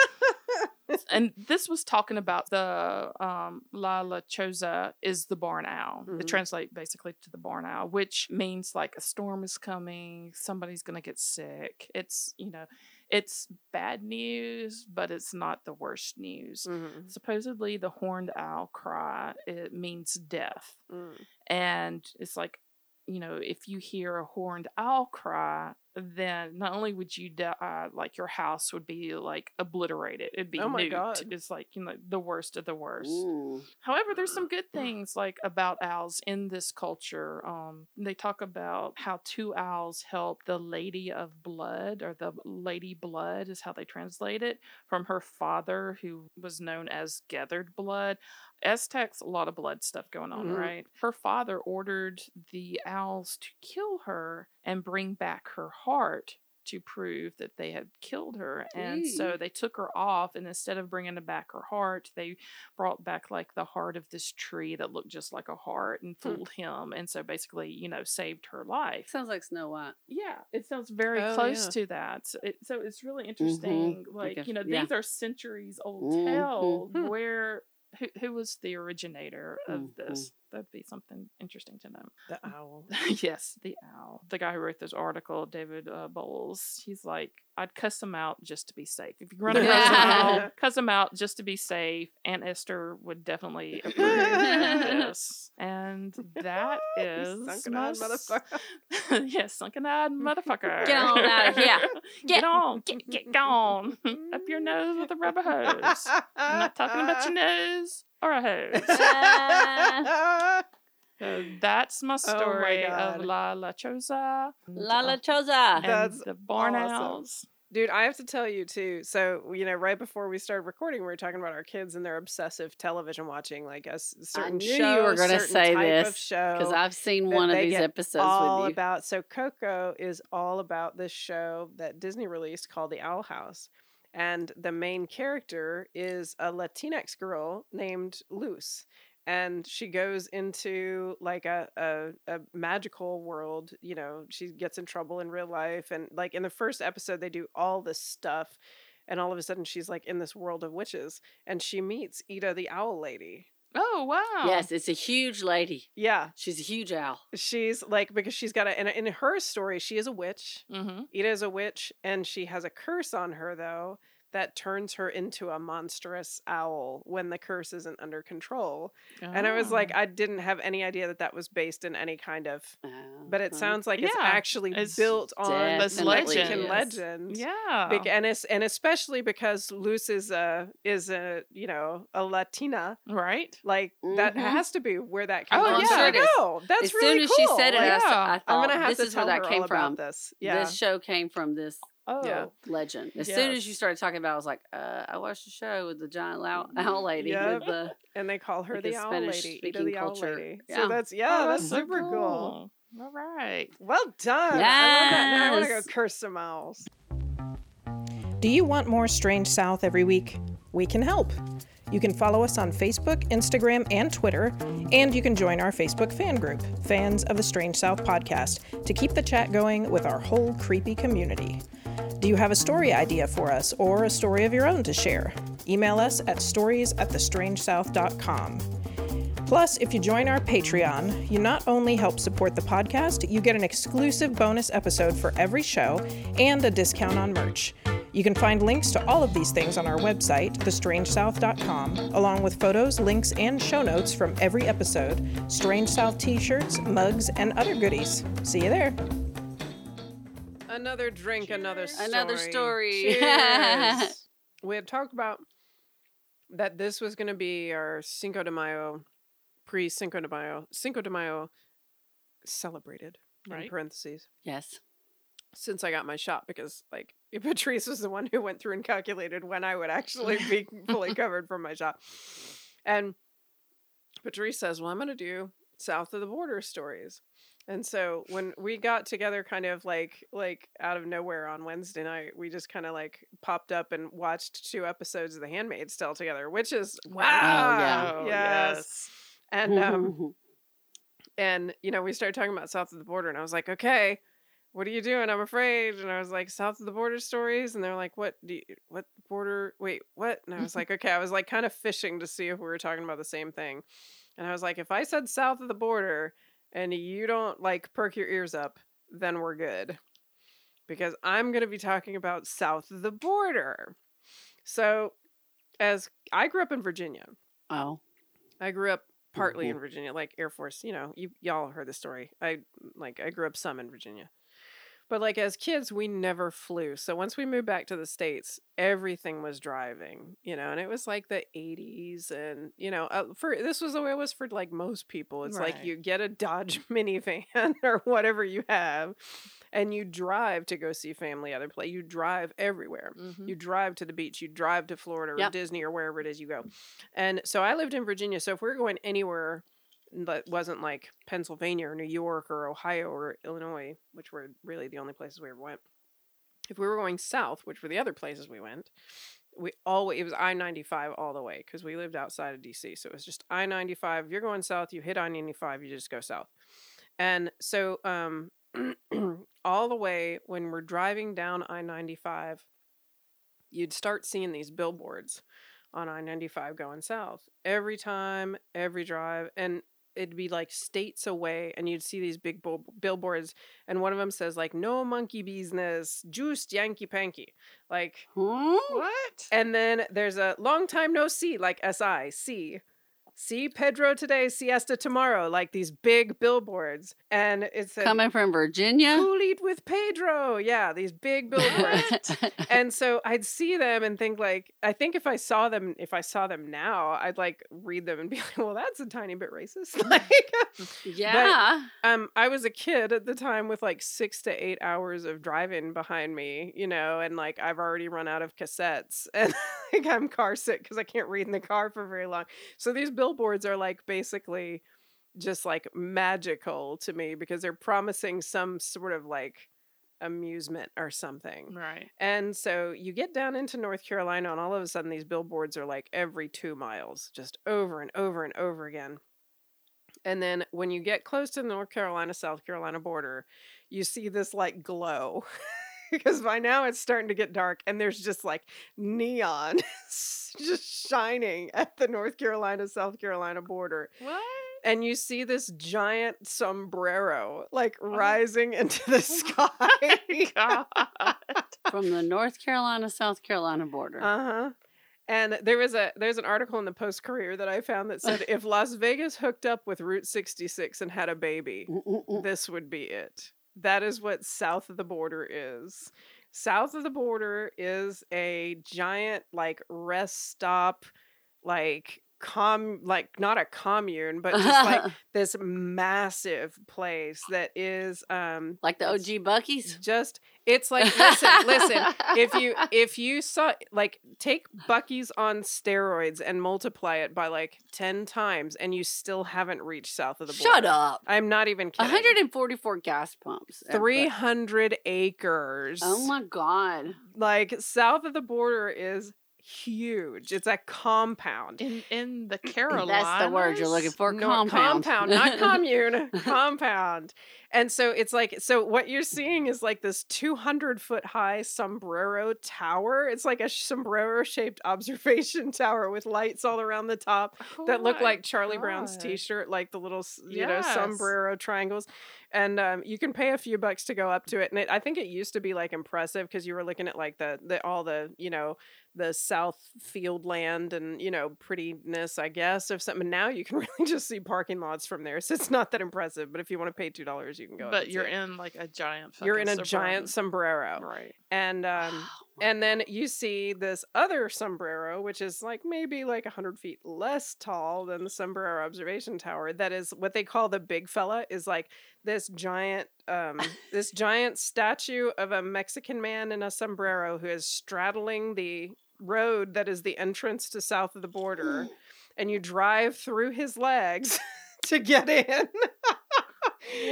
and this was talking about the um, La Lechuza is the barn owl. Mm-hmm. It translates basically to the barn owl, which means like a storm is coming, somebody's gonna get sick. It's you know, it's bad news, but it's not the worst news. Mm-hmm. Supposedly, the horned owl cry it means death, mm. and it's like you know, if you hear a horned owl cry, then not only would you die, like your house would be like obliterated. It'd be oh my nuked. God. It's like you know the worst of the worst. Ooh. However, there's some good things like about owls in this culture. Um, they talk about how two owls help the Lady of Blood, or the Lady Blood is how they translate it, from her father, who was known as Gathered Blood. Aztecs, a lot of blood stuff going on, mm-hmm. right? Her father ordered the owls to kill her and bring back her heart to prove that they had killed her. And so they took her off, and instead of bringing back her heart, they brought back like the heart of this tree that looked just like a heart and hmm. fooled him. And so basically, you know, saved her life. Sounds like Snow White. Yeah, it sounds very oh, close yeah. to that. So, it, so, it's really mm-hmm. interesting. Mm-hmm. Like, you know, yeah. these are centuries old mm-hmm. tales hmm. where who who was the originator of mm-hmm. this? That'd be something interesting to know. The *laughs* owl. yes, the owl. The guy who wrote this article, David uh, Bowles, he's like, I'd cuss him out just to be safe. If you run across an owl, *laughs* cuss him out just to be safe. Aunt Esther would definitely *laughs* approve this. And that is sunken eyed motherfucker. yes, sunken eyed motherfucker. Get on out of here. Get, get on. Get get gone. Up your nose with a rubber hose. I'm not talking about your nose or a hose. *laughs* *laughs* so that's my story oh my of La Lechuza. La Lechuza. Uh, that's the barn awesome. owls. Dude, I have to tell you too. So, you know, right before we started recording, we were talking about our kids and their obsessive television watching, like a certain I knew show, you were going to say this because I've seen one of these episodes all with you. About so Coco is all about this show that Disney released called The Owl House, and the main character is a Latinx girl named Luz. And she goes into like a, a, a magical world. You know, she gets in trouble in real life. And like in the first episode, they do all this stuff. And all of a sudden, she's like in this world of witches. And she meets Eda the Owl Lady, Oh wow! Yes, it's a huge lady. Yeah, she's a huge owl. She's like because she's got a in, in her story she is a witch. Mm-hmm. Eda is a witch, and she has a curse on her though that turns her into a monstrous owl when the curse isn't under control. Oh. And I was like, oh. I didn't have any idea that that was based in any kind of, uh, but it sounds like yeah. it's actually it's built on this legend. legends. Yeah, Be- and it's, and especially because Luz is a is a you know a Latina, right? Like mm-hmm. that has to be where that came from. oh, from. Yeah, so no, that's really as really soon as cool. she said it, like, I, I am gonna have this to is where that came from. This, yeah, this show came from this Oh, yeah. legend. As yes. soon as you started talking about, it, I was like, uh, I watched the show with the giant owl, *laughs* owl lady yep. with the and they call her the owl Spanish lady, speaking the culture. owl lady. Yeah. So that's yeah, oh, that's, that's, super cool. cool. All right, well done. Yes. I, I want to go curse some owls. Do you want more Strange South every week? We can help. You can follow us on Facebook, Instagram, and Twitter, and you can join our Facebook fan group, Fans of the Strange South podcast, to keep the chat going with our whole creepy community. Do you have a story idea for us or a story of your own to share? Email us at stories at thestrangesouth.com. Plus, if you join our Patreon, you not only help support the podcast, you get an exclusive bonus episode for every show and a discount on merch. You can find links to all of these things on our website, thestrangesouth.com, along with photos, links, and show notes from every episode, Strange South t shirts, mugs, and other goodies. See you there. Another drink, Cheers. another story. Another story. *laughs* Cheers. we had talked about that this was going to be our Cinco de Mayo, pre Cinco de Mayo, Cinco de Mayo celebrated, right? In parentheses. Yes since I got my shot because like *laughs* Patrice was the one who went through and calculated when I would actually be *laughs* fully covered from my shot. And Patrice says, Well, I'm gonna do south of the border stories. And so when we got together kind of like like out of nowhere on Wednesday night, we just kind of like popped up and watched two episodes of The Handmaid's Tale together, which is wow. Oh, yeah. Yes. yes. And um *laughs* and you know, we started talking about south of the border and I was like, "Okay, what are you doing? I'm afraid. And I was like, south of the border stories. And they're like, what do you, what border? Wait, what? And I was like, *laughs* okay. I was like kind of fishing to see if we were talking about the same thing. And I was like, if I said south of the border and you don't like perk your ears up, then we're good. Because I'm going to be talking about south of the border. So, as I grew up in Virginia. Oh. I grew up partly mm-hmm. in Virginia, like Air Force, you know, you y'all heard the story. I like I grew up some in Virginia. But like as kids, we never flew. So once we moved back to the States, everything was driving, you know, and it was like the 80s. And, you know, uh, for this was the way it was for like most people. It's right. like you get a Dodge *laughs* minivan or whatever you have and you drive to go see family other play. You drive everywhere. Mm-hmm. You drive to the beach. You drive to Florida or yep. Disney or wherever it is you go. And so I lived in Virginia. So if we we're going anywhere that wasn't like Pennsylvania or New York or Ohio or Illinois, which were really the only places we ever went. If we were going south, which were the other places we went, we always it was I ninety five all the way because we lived outside of DC, so it was just I ninety five. You're going south, you hit I ninety five, you just go south, and so um, *clears throat* all the way when we're driving down I ninety five, you'd start seeing these billboards on I 95 going south every time, every drive. And it'd be like states away and you'd see these big bo- billboards and one of them says like no monkey business juiced yankee panky. Like what? And then there's a long time no see like si see Pedro today, siesta tomorrow, like these big billboards. And it's coming from Virginia. Who'll eat with Pedro? Yeah, these big *laughs* billboards. and so I'd see them and think like, I think if I saw them, if I saw them now, I'd like read them and be *laughs* like, well, that's a tiny bit racist. *laughs* like, yeah. But, um, I was a kid at the time with like six to eight hours of driving behind me, you know, and like I've already run out of cassettes and like I'm car sick because I can't read in the car for very long. So these billboards billboards are like basically just like magical to me because they're promising some sort of like amusement or something. Right. And so you get down into North Carolina and all of a sudden these billboards are like every 2 miles, just over and over and over again. And then when you get close to the North Carolina South Carolina border, you see this like glow. *laughs* *laughs* because by now it's starting to get dark and there's just like neon *laughs* just shining at the North Carolina South Carolina border. What? And you see this giant sombrero like oh. rising into the *laughs* sky. From the North Carolina South Carolina border. Uh huh. And there was a there's an article in the Post Courier that I found that said if Las Vegas hooked up with Route 66 and had a baby, mm, mm, mm. this would be it. That is what south of the border is. South of the border is a giant like rest stop like com like not a commune but just like *laughs* this massive place that is um like the OG Buc-ee's just it's like listen listen if you *laughs* if you saw like take Buc-ee's on steroids and multiply it by like 10 times and you still haven't reached south of the border. Shut up. I'm not even kidding. 144 gas pumps. 300 acres. Oh my god. Like south of the border is huge. It's a compound. In in the Carolinas. *clears throat* That's the word you're looking for. No, compound. compound, not *laughs* commune. *laughs* compound. And so it's like so what you're seeing is like this 200 foot high sombrero tower. It's like a sombrero shaped observation *laughs* tower with lights all around the top oh that look like Charlie God. Brown's t-shirt, like the little you yes. know sombrero triangles and um, you can pay a few bucks to go up to it and it, i think it used to be like impressive because you were looking at like the, the all the you know the south field land and you know prettiness i guess of something now you can *laughs* really just see parking lots from there so it's not that impressive but if you want to pay two dollars you can go but you're in like a giant you're in a giant sombrero right. and um oh, and then you see this other sombrero which is like maybe like 100 feet less tall than the sombrero observation tower that is what they call the big fella is like this giant um *laughs* this giant statue of a mexican man in a sombrero who is straddling the road that is the entrance to south of the border *gasps* and you drive through his legs *laughs* to get in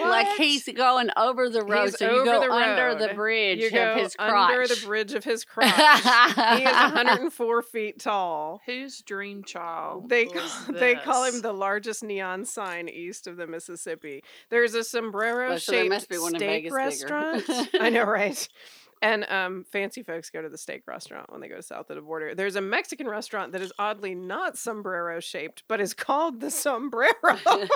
like *laughs* he's going over the road, he's so you go the under the bridge you of his crotch. Under the bridge of his crotch. he is 104 *laughs* feet tall. Whose dream child? They they call him the largest neon sign east of the Mississippi. There's a sombrero shaped so steak restaurant. I know, right? And um, fancy folks go to the steak restaurant when they go south of the border. There's a Mexican restaurant that is oddly not sombrero shaped, but is called the *laughs* Sombrero. *laughs*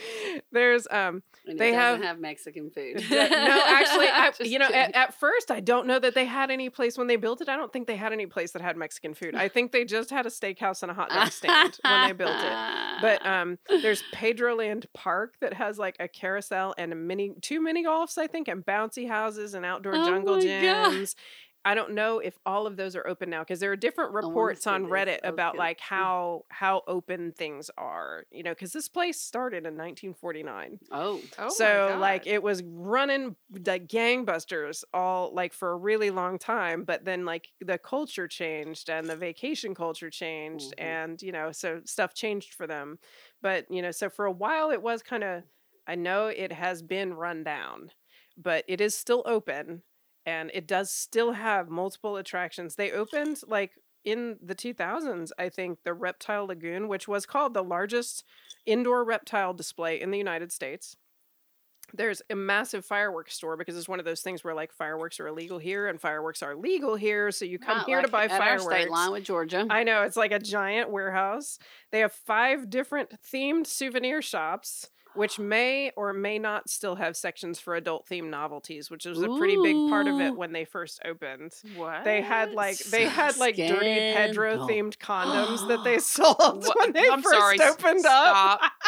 *laughs* There's um they have have Mexican food. no, actually, *laughs* I, you know, at, at, first I don't know that they had any place when they built it. I don't think they had any place that had Mexican food. I think they just had a steakhouse and a hot dog stand when they built it. But um, there's *laughs* Pedroland Park that has like a carousel and a mini two mini golfs, I think, and bouncy houses and outdoor oh jungle gyms. God. I don't know if all of those are open now because there are different reports on Reddit about like how how open things are. You know, because this place started in 1949. Oh, oh so like it was running like gangbusters all like for a really long time, but then like the culture changed and the vacation culture changed, mm-hmm. and you know, so stuff changed for them. But you know, so for a while it was kind of. I know it has been run down, but it is still open and it does still have multiple attractions. They opened like in the 2000s, I think, the Reptile Lagoon, which was called the largest indoor reptile display in the United States. There's a massive fireworks store because it's one of those things where like fireworks are illegal here and fireworks are legal here, so you come Not here like to buy fireworks. state line with Georgia. I know it's like a giant warehouse. They have five different themed souvenir shops which may or may not still have sections for adult themed novelties, which was a pretty big part of it when they first opened. What? They had like they had like dirty Pedro themed condoms that they *gasps* sold *laughs* when they I'm first sorry. opened Stop. up. *laughs*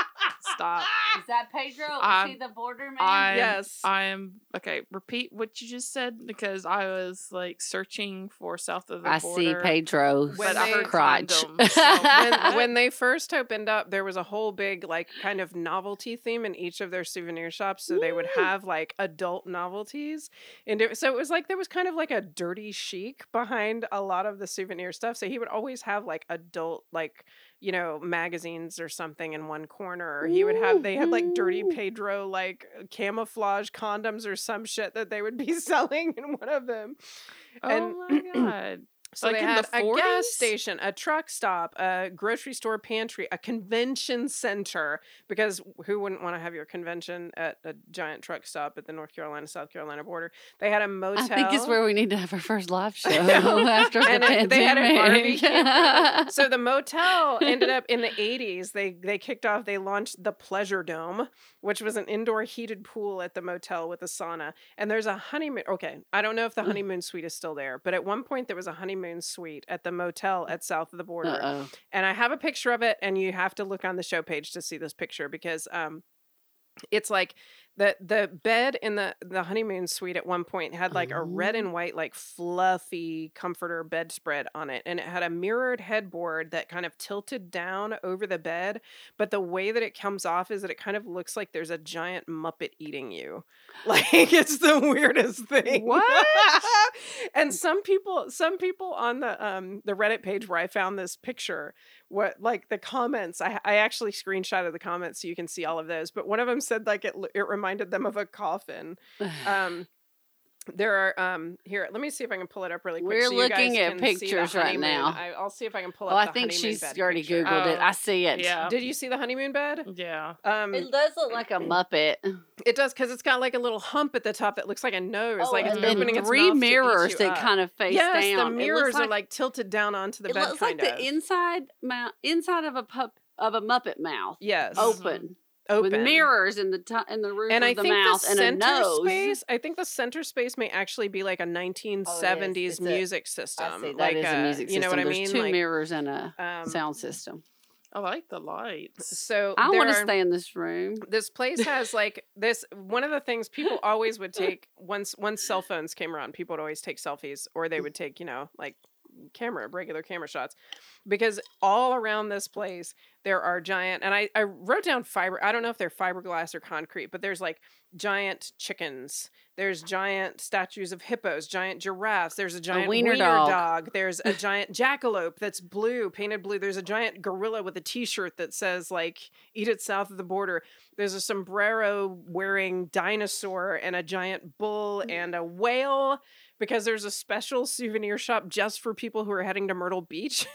Stop. *laughs* Is that Pedro? Is he the border man? I'm, yes. I am okay. Repeat what you just said because I was like searching for south of the I border. I see Pedro when I heard crotch. Condoms, *laughs* so when, *laughs* when they first opened up, there was a whole big like kind of novelty theme in each of their souvenir shops. So they would have like adult novelties, and it, so it was like there was kind of like a dirty chic behind a lot of the souvenir stuff. So he would always have like adult like you know, magazines or something in one corner. Or he would have they had like dirty Pedro like uh, camouflage condoms or some shit that they would be *laughs* selling in one of them. Oh and, my god. So like they had the a gas station, a truck stop, a grocery store pantry, a convention center. Because who wouldn't want to have your convention at a giant truck stop at the North Carolina South Carolina border? They had a motel. I think it's where we need to have our first live *laughs* show *laughs* after the and pandemic. They had a barbecue. so the motel *laughs* ended up in the 80s. They they kicked off. They launched the Pleasure Dome, which was an indoor heated pool at the motel with a sauna. And there's a honeymoon. Okay, I don't know if the mm. honeymoon suite is still there, but at one point there was a honeymoon honeymoon suite at the motel at south of the border. Uh-oh. And I have a picture of it, and you have to look on the show page to see this picture because um, it's like the the bed in the the honeymoon suite at one point had like a red and oh. white like fluffy comforter bedspread on it and it had a mirrored headboard that kind of tilted down over the bed but the way that it comes off is that it kind of looks like there's a giant muppet eating you *laughs* like it's the weirdest thing what and some people some people on the um the reddit page where i found this picture what like the comments I, I actually screenshotted the comments so you can see all of those but one of them said like it it reminded them of a coffin. *sighs* Um there are um here. Let me see if I can pull it up really quick. We're so looking at pictures right now. I, will see if I can pull up. Oh, I think she's already picture. googled oh, it. I see it. Yeah. Did you see the honeymoon bed? Yeah. Um, it does look like a muppet. It does because it's got like a little hump at the top that looks like a nose, oh, like it's and opening its three mirrors that kind of face yes, down. the mirrors like, are like tilted down onto the it bed. It looks like of. the inside mouth, inside of a pup of a muppet mouth. Yes. Open open with mirrors in the t- in the roof and of I the think mouth the and center a nose. Space, I think the center space may actually be like a 1970s oh, music system. See, like a, a, music system. You know what There's I mean? Two like, mirrors and a um, sound system. I like the lights. So I want to stay in this room. This place *laughs* has like this. One of the things people always would *laughs* take once once cell phones came around, people would always take selfies, or they would take you know like camera regular camera shots because all around this place there are giant and I, I wrote down fiber i don't know if they're fiberglass or concrete but there's like giant chickens there's giant statues of hippos giant giraffes there's a giant a wiener, wiener dog. dog. there's a *laughs* giant jackalope that's blue painted blue there's a giant gorilla with a t-shirt that says like eat it south of the border there's a sombrero wearing dinosaur and a giant bull mm. and a whale because there's a special souvenir shop just for people who are heading to Myrtle Beach.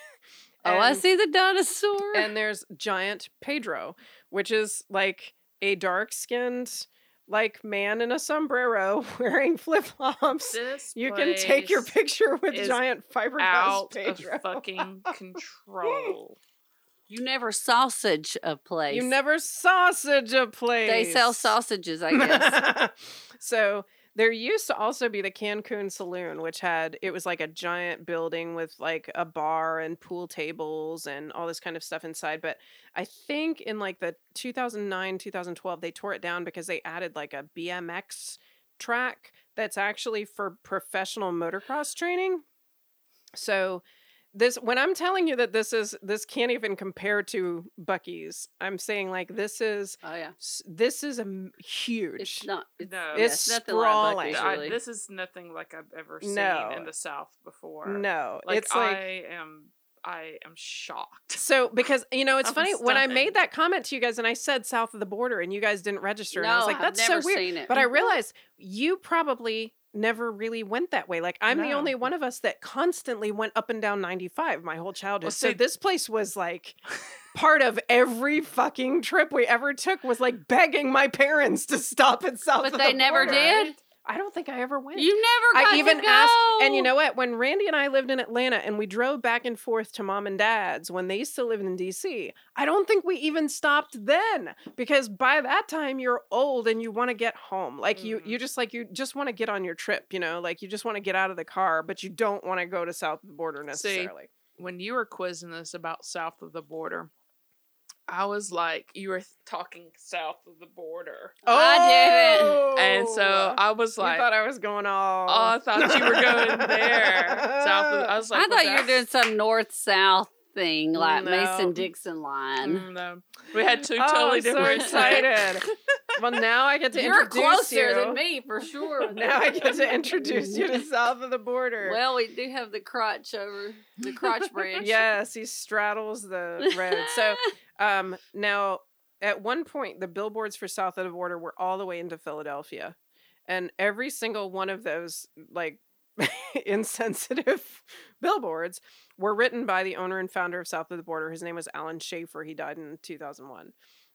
and, *laughs* oh, I see the dinosaur. And there's giant Pedro, which is like a dark skinned like man in a sombrero *laughs* wearing flip flops. You can take your picture with giant fiberglass out Pedro. Of fucking *laughs* control. You never sausage a place. You never sausage a place. They sell sausages, I guess. so there used to also be the Cancun Saloon, which had it was like a giant building with like a bar and pool tables and all this kind of stuff inside. But I think in like the 2009, 2012, they tore it down because they added like a BMX track that's actually for professional motocross training. So this when i'm telling you that this is this can't even compare to buc-ee's i'm saying like this is oh yeah. this is a huge it's not it's, no it's, it's sprawling like I, this is nothing like i've ever seen no. in the south before. No like, it's like i am I am shocked. So because you know it's *laughs* funny when I made that comment to you guys and I said south of the border and you guys didn't register no, and I was like that's so weird. But I mm-hmm. realized you probably never really went that way. Like I'm no. the only one of us that constantly went up and down 95 my whole childhood. Well, so this place was like *laughs* part of every fucking trip we ever took was like begging my parents to stop at South. But they the never border. did. I don't think I ever went. You never I even asked and you know what? When Randy and I lived in Atlanta and we drove back and forth to mom and dad's when they still lived in DC, I don't think we even stopped then because by that time you're old and you want to get home. Like mm. you you mm-hmm. just like you just want to get on your trip, you know? Like you just want to get out of the car, but you don't want to go to south of the border necessarily. See, when you were quizzing us about south of the border, I was like, you were talking south of the border. Oh, I didn't. And so I was like, you thought I was going all. Oh, I thought you were going there. south. Of, I *laughs* was like, I thought you were doing some north south thing like no. Mason Dixon line. Mm, no, we had two totally I'm different. So excited. *laughs* well, now I get to You're introduce closer you. than me for sure. *laughs* now I get to introduce you to south of the border. Well, we do have the crotch over the crotch bridge. yes, he straddles the road. So um, now, at one point, the billboards for South of the Border were all the way into Philadelphia, and every single one of those like *laughs* insensitive *laughs* billboards were written by the owner and founder of South of the Border. His name was Alan Schafer. He died in 2001.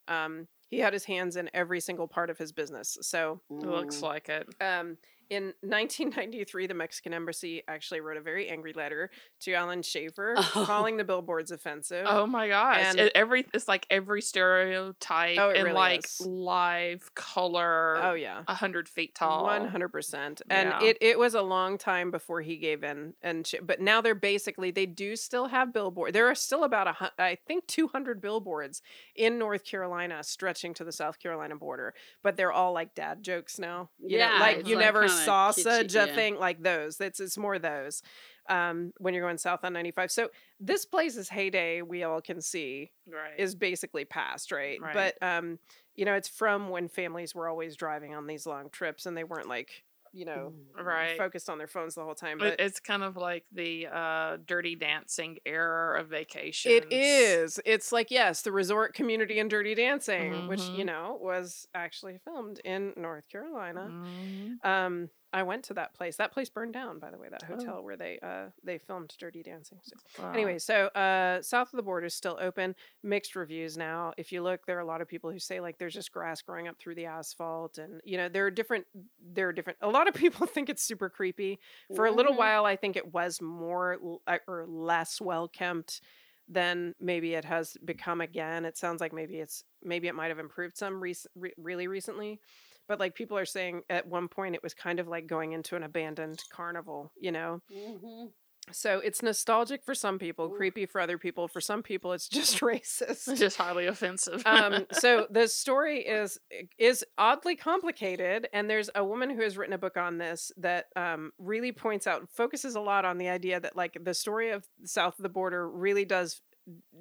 Um, he had his hands in every single part of his business. So it looks like it. Um, in 1993, the Mexican embassy actually wrote a very angry letter to Alan Schafer, oh. calling the billboards offensive. Oh my gosh! And it, every it's like every stereotype oh, and really like is. live oh, color. Oh yeah, a hundred feet tall. One hundred percent. And yeah. it it was a long time before he gave in. And sh- but now they're basically they do still have billboard. There are still about a I think 200 billboards in North Carolina stretching to the South Carolina border, but they're all like dad jokes now. You yeah, know, like you never sausage a yeah. thing like those. It's it's more those um, when you're going south on 95. So this place's heyday, we all can see, right. is basically past, right? right? But um, you know, it's from when families were always driving on these long trips, and they weren't like you know, mm, right. focused on their phones the whole time. But it's kind of like the uh, dirty dancing era of vacation. It is. It's like, yes, the resort community and dirty dancing, mm-hmm. which, you mm-hmm. know, was actually filmed in North Carolina. Mm-hmm. Um, I went to that place. That place burned down, by the way. That oh. hotel oh. where they uh they filmed Dirty Dancing. So, wow. Anyway, so uh, south of the border is still open. Mixed reviews now. If you look, there are a lot of people who say like there's just grass growing up through the asphalt, and you know there are different. There are different. A lot of *laughs* people think it's super creepy. For a little while, I think it was more uh, or less well kept than maybe it has become again. It sounds like maybe it's maybe it might have improved some re- re- really recently but like people are saying at one point it was kind of like going into an abandoned carnival you know? Mm-hmm. so it's nostalgic for some people creepy for other people. For some people it's just *laughs* racist. Just highly offensive. Um, *laughs* so the story is is oddly complicated and there's a woman who has written a book on this that um, really points out focuses a lot on the idea that like the story of south of the border really does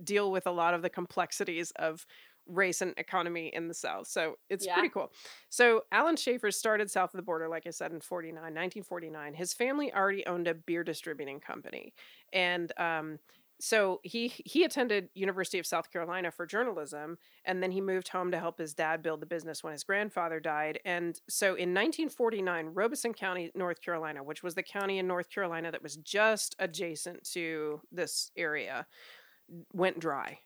deal with a lot of the complexities of race and economy in the South. So it's yeah. pretty cool. So Alan Schafer started south of the border, like I said, in 49, 1949. His family already owned a beer distributing company. And um, so he he attended University of South Carolina for journalism and then he moved home to help his dad build the business when his grandfather died and so in 1949 Robeson County North Carolina which was the county in North Carolina that was just adjacent to this area went dry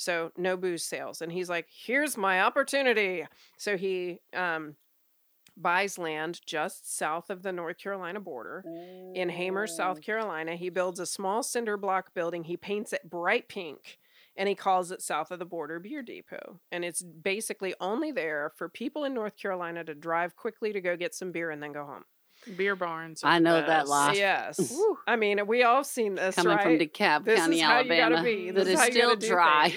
so no booze sales. And he's like, here's my opportunity. So he um, buys land just south of the North Carolina border in Hamer, South. Carolina. He builds a small cinder block building. He paints it bright pink and he calls it South of the Border Beer Depot. And it's basically only there for people in North Carolina to drive quickly to go get some beer and then go home. Beer barns. I know that lot. Yes. I mean, we all seen this coming right? from DeKalb this County, Alabama. That is still dry,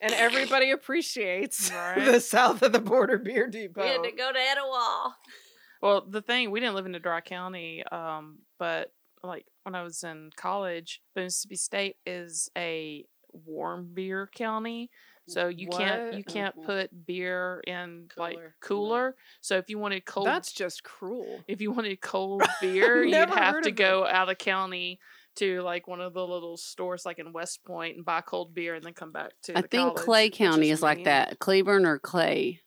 and everybody *laughs* appreciates right. the south of the border beer depot. We had to go to Etowah. Well, the thing we didn't live in a dry county, um, but like when I was in college, Mississippi State is a warm beer county. So you what? can't you can't put beer in cooler. like cooler. So if you wanted cold, that's just cruel. If you wanted cold *laughs* beer, you'd have to go out of county to like one of the little stores like in West Point and buy cold beer and then come back to. I think college, Clay County is, is like that, Cleburne or Clay.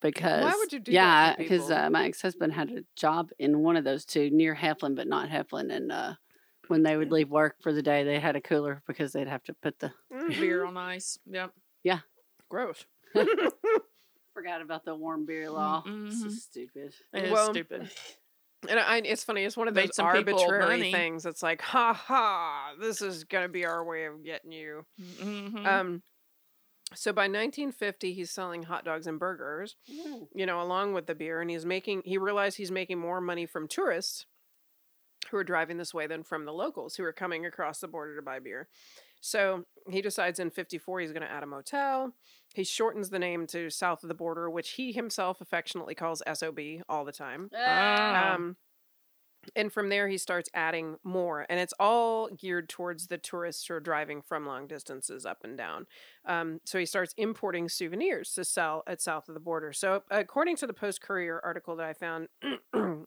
Because why would you do yeah, because uh, my ex husband had a job in one of those two near Heflin, but not Heflin, and uh, when they would leave work for the day, they had a cooler because they'd have to put the mm-hmm. beer on ice. Yep. Yeah. Gross. *laughs* *laughs* Forgot about the warm beer law. Mm-hmm. This is stupid. It is well, stupid. *sighs* And I, it's funny. It's one of those arbitrary things. It's like, ha ha, this is gonna be our way of getting you. Mm-hmm. Um, so by 1950, he's selling hot dogs and burgers, mm. you know, along with the beer, and he's making. He realized he's making more money from tourists who are driving this way than from the locals who are coming across the border to buy beer. So he decides in 54 he's going to add a motel. He shortens the name to South of the Border, which he himself affectionately calls SOB all the time. Ah. Um, and from there he starts adding more and it's all geared towards the tourists who are driving from long distances up and down. Um, so he starts importing souvenirs to sell at south of the border. So according to the post courier article that i found *clears throat*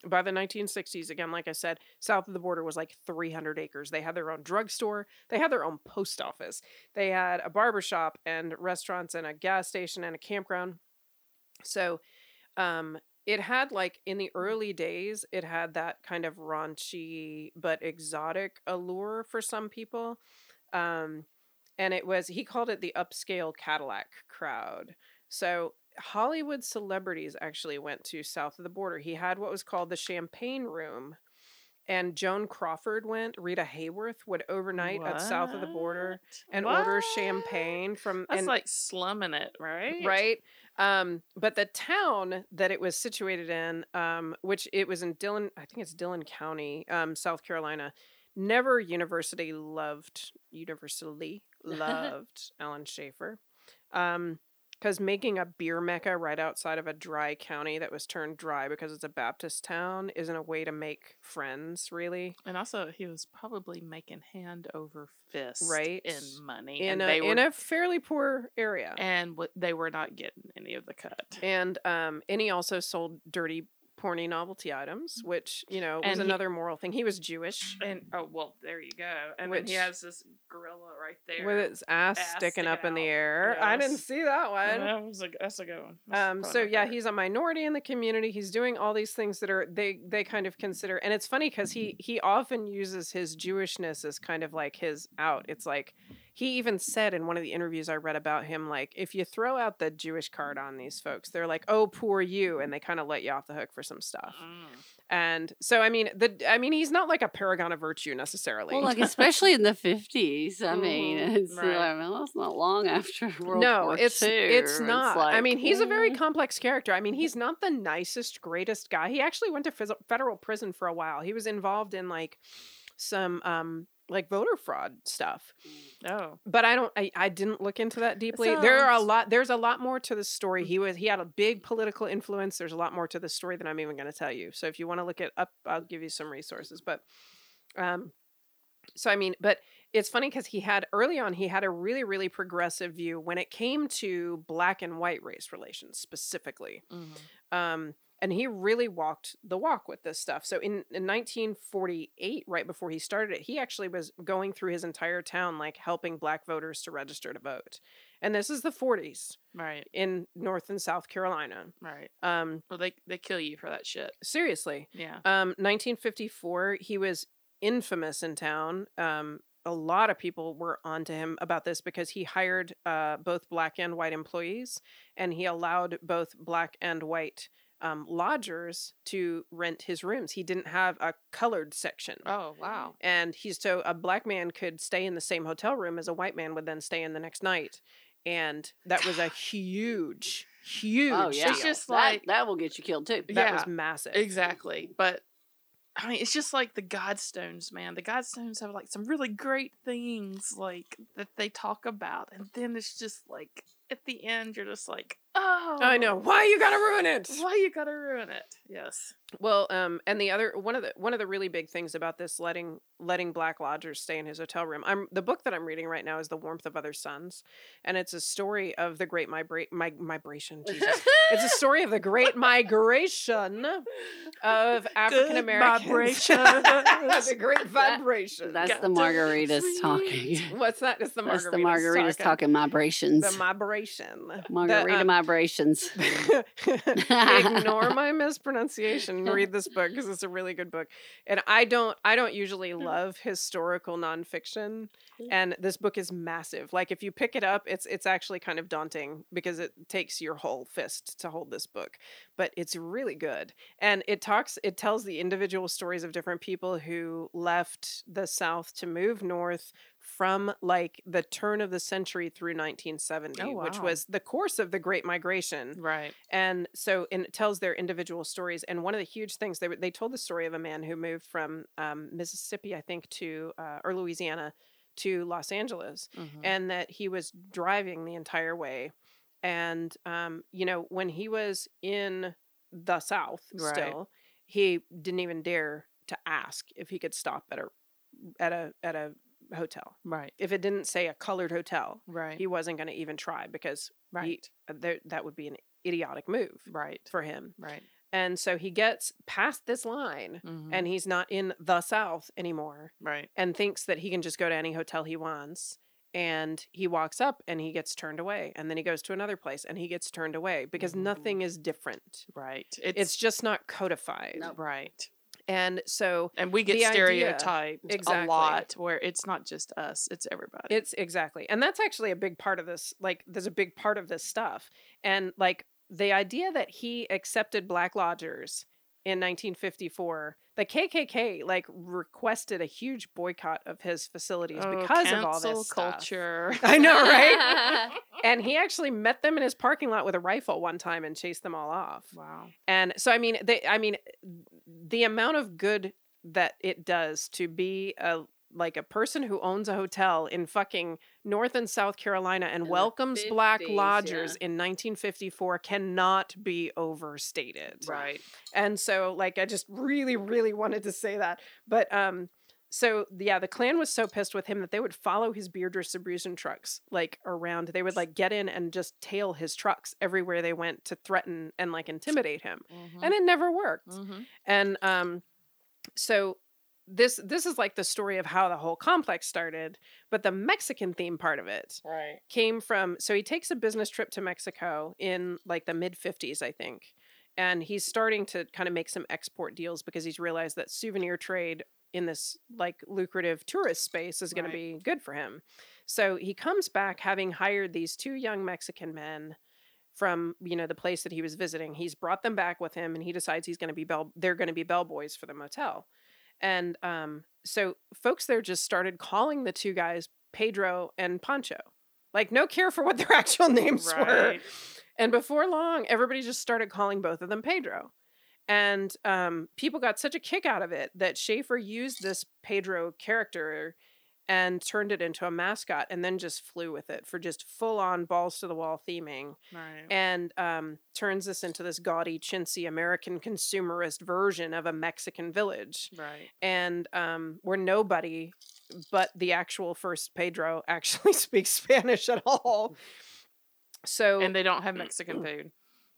by the 1960s again like i said south of the border was like 300 acres. They had their own drugstore. They had their own post office. They had a barber shop and restaurants and a gas station and a campground. So um, it had like in the early days, it had that kind of raunchy but exotic allure for some people. Um, and it was he called it the upscale Cadillac crowd. So Hollywood celebrities actually went to south of the border. He had what was called the Champagne Room, and Joan Crawford went. Rita Hayworth would overnight what? at south of the border and what? order champagne from. That's and, like slumming it, right? Right. Um, but the town that it was situated in, um, which it was in Dillon, I think it's Dillon County, um, South Carolina. Never university loved universally *laughs* loved Alan Schafer. Um, because making a beer mecca right outside of a dry county that was turned dry because it's a Baptist town isn't a way to make friends, really. And also, he was probably making hand over fist right in money in a were, in a fairly poor area, and they were not getting any of the cut. And um, and he also sold dirty porny novelty items, which you know was and another he, moral thing. He was Jewish, and oh well, there you go. And which, then he has this gorilla right there with its ass, ass sticking up out. in the air. Yes. I didn't see that one. That was a, that's a good one. That's um. So yeah, he's a minority in the community. He's doing all these things that are they they kind of consider, and it's funny because he he often uses his Jewishness as kind of like his out. It's like he even said in one of the interviews I read about him, like, if you throw out the Jewish card on these folks, they're like, oh, poor you. And they kind of let you off the hook for some stuff. Mm. And so, I mean, the, I mean, he's not like a paragon of virtue necessarily. Well, like, *laughs* especially in the 50s. I mean, mm-hmm. it's, right. I mean, it's not long after *laughs* World no, War it's, II. it's not. It's like, I mean, he's a very complex character. I mean, he's not the nicest, greatest guy. He actually went to federal prison for a while. He was involved in like, some um like voter fraud stuff. Oh. But I don't I, I didn't look into that deeply. Sounds... There are a lot there's a lot more to the story. He was he had a big political influence. There's a lot more to the story than I'm even going to tell you. So if you want to look it up, I'll give you some resources. But um so I mean, but it's funny because he had early on he had a really really progressive view when it came to black and white race relations specifically. Mm-hmm. Um and he really walked the walk with this stuff. So in, in 1948, right before he started it, he actually was going through his entire town, like helping black voters to register to vote. And this is the 40s, right, in North and South Carolina, right. Um, well, they they kill you for that shit. Seriously, yeah. Um, 1954, he was infamous in town. Um, a lot of people were onto him about this because he hired uh, both black and white employees, and he allowed both black and white um, lodgers to rent his rooms. He didn't have a colored section. Oh, wow. And he's so a black man could stay in the same hotel room as a white man would then stay in the next night. And that was a huge, *sighs* huge. Oh, yeah. It's just like that, that will get you killed too. That yeah, was massive. Exactly. But I mean, it's just like the Godstones, man. The Godstones have like some really great things like that they talk about, and then it's just like at the end, you're just like, oh, I know why you gotta ruin it. Why you gotta ruin it? Yes. Well, um, and the other one of the one of the really big things about this letting letting black lodgers stay in his hotel room. I'm the book that I'm reading right now is The Warmth of Other Suns, and it's a story of the Great Mibra- my migration. Jesus, it's a story of the Great Migration of *laughs* African Americans. *laughs* the Great Vibration. That, that's the margaritas talking. What's that? It's the margaritas. That's the margaritas talking. talking migrations. The migration. Margarita the, um, migrations. *laughs* ignore *laughs* my mispronunciation. Read this book because it's a really good book. And I don't. I don't usually love historical nonfiction, mm. and this book is massive. Like if you pick it up, it's it's actually kind of daunting because it takes your whole fist to hold this book, but it's really good. And it talks it tells the individual stories of different people who left the south to move north from like the turn of the century through 1970, oh, wow. which was the course of the Great Migration. Right. And so and it tells their individual stories. And one of the huge things they they told the story of a man who moved from um, Mississippi, I think, to uh, or Louisiana to Los Angeles, mm-hmm. and that he was driving the entire way. And um, you know, when he was in the South, right. still, he didn't even dare to ask if he could stop at a at a at a hotel. Right. If it didn't say a colored hotel, right, he wasn't going to even try because right, he, uh, there, that would be an idiotic move, right, for him, right. And so he gets past this line mm-hmm. and he's not in the South anymore. Right. And thinks that he can just go to any hotel he wants and he walks up and he gets turned away and then he goes to another place and he gets turned away because mm-hmm. nothing is different right it's, it's just not codified no. right and so and we get stereotyped idea, exactly. a lot where it's not just us it's everybody it's exactly and that's actually a big part of this like there's a big part of this stuff and like the idea that he accepted black lodgers in 1954 the KKK like requested a huge boycott of his facilities oh, because of all this culture. Stuff. *laughs* I know, right? *laughs* and he actually met them in his parking lot with a rifle one time and chased them all off. Wow. And so I mean, they I mean, the amount of good that it does to be a like a person who owns a hotel in fucking North and South Carolina and in welcomes 50s, black lodgers yeah. in 1954 cannot be overstated. Right. And so like I just really really wanted to say that. But um so yeah, the Klan was so pissed with him that they would follow his beer distribution trucks like around. They would like get in and just tail his trucks everywhere they went to threaten and like intimidate him. Mm-hmm. And it never worked. Mm-hmm. And um so this this is like the story of how the whole complex started but the mexican theme part of it right came from so he takes a business trip to mexico in like the mid 50s i think and he's starting to kind of make some export deals because he's realized that souvenir trade in this like lucrative tourist space is going right. to be good for him so he comes back having hired these two young mexican men from you know the place that he was visiting he's brought them back with him and he decides he's going to be bell they're going to be bellboys for the motel and um, so folks there just started calling the two guys Pedro and Pancho. Like no care for what their *laughs* actual names right. were. And before long, everybody just started calling both of them Pedro. And um, people got such a kick out of it that Schafer used this Pedro character and turned it into a mascot and then just flew with it for just full on balls to the wall theming right. and um, turns this into this gaudy chintzy american consumerist version of a mexican village right. and um, where nobody but the actual first pedro actually *laughs* speaks spanish at all. *laughs* So and they don't have mexican *clears throat* food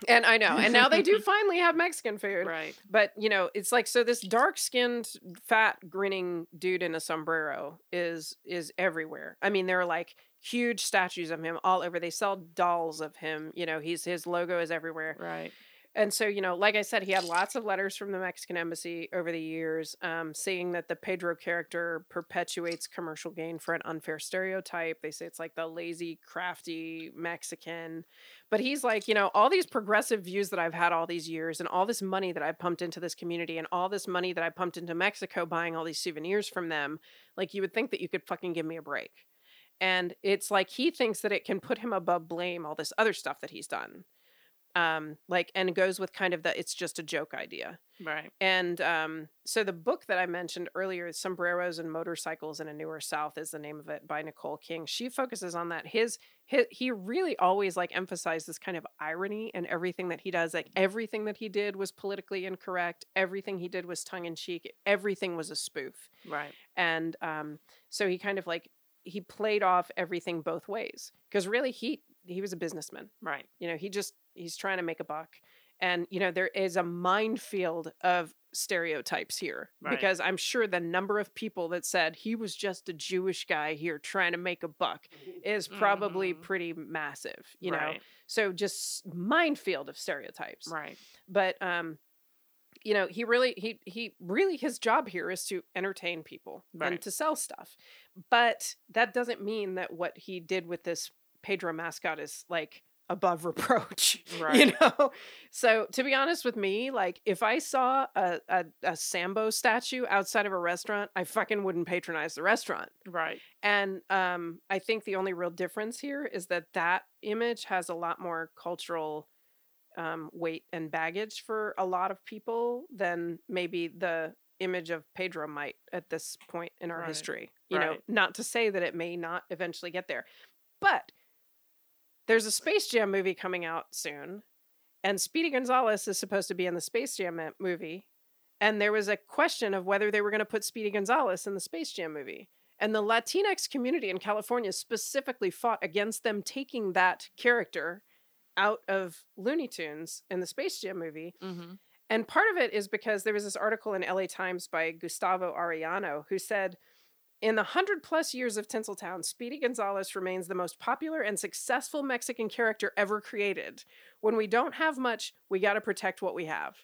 and I know. And now they do *laughs* finally have Mexican food. Right. But, you know, it's like so this dark-skinned, fat, grinning dude in a sombrero is is everywhere. I mean, there are like huge statues of him all over. They sell dolls of him. You know, he's his logo is everywhere. Right and so you know like i said he had lots of letters from the mexican embassy over the years um, saying that the pedro character perpetuates commercial gain for an unfair stereotype. They say it's like the lazy crafty mexican. But he's like you know all these progressive views that i've had all these years and all this money that i've pumped into this community and all this money that i pumped into mexico buying all these souvenirs from them like you would think that you could fucking give me a break. And it's like he thinks that it can put him above blame all this other stuff that he's done um like and goes with kind of the it's just a joke idea. Right. And um so the book that i mentioned earlier sombreros and motorcycles in a newer south is the name of it by nicole king. She focuses on that. His, his he really always like emphasized this kind of irony and everything that he does. Like everything that he did was politically incorrect. Everything he did was tongue-in-cheek. Everything was a spoof. Right. And um so he kind of like he played off everything both ways because really he he was a businessman. Right. You know he just he's trying to make a buck and you know there is a minefield of stereotypes here right. because i'm sure the number of people that said he was just a jewish guy here trying to make a buck *laughs* is probably mm-hmm. pretty massive you right. know so just minefield of stereotypes right but um you know he really he he really his job here is to entertain people right. and to sell stuff but that doesn't mean that what he did with this pedro mascot is like above reproach *laughs* right. you know so to be honest with me like if i saw a, a, a, sambo statue outside of a restaurant i fucking wouldn't patronize the restaurant right and um i think the only real difference here is that that image has a lot more cultural um, weight and baggage for a lot of people than maybe the image of pedro might at this point in our right. history you right. know not to say that it may not eventually get there but there's a Space Jam movie coming out soon, and Speedy Gonzales is supposed to be in the Space Jam movie. And there was a question of whether they were going to put Speedy Gonzales in the Space Jam movie. And the Latinx community in California specifically fought against them taking that character out of Looney Tunes in the Space Jam movie. Mm-hmm. And part of it is because there was this article in LA Times by Gustavo Arellano who said in the hundred plus years of Tinseltown, Speedy Gonzales remains the most popular and successful Mexican character ever created. When we don't have much, we got to protect what we have.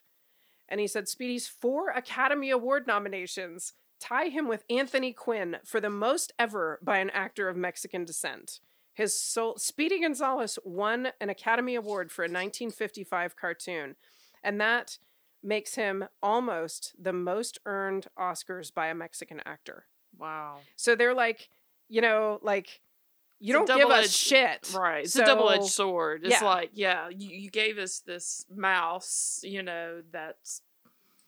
And he said Speedy's four Academy Award nominations tie him with Anthony Quinn for the most ever by an actor of Mexican descent. His soul, Speedy Gonzales won an Academy Award for a 1955 cartoon, and that makes him almost the most earned Oscars by a Mexican actor. Wow. So they're like, you know, like you it's don't give us shit. Right. It's so, a double edged sword. It's yeah. like, yeah, you, you gave us this mouse, you know, that's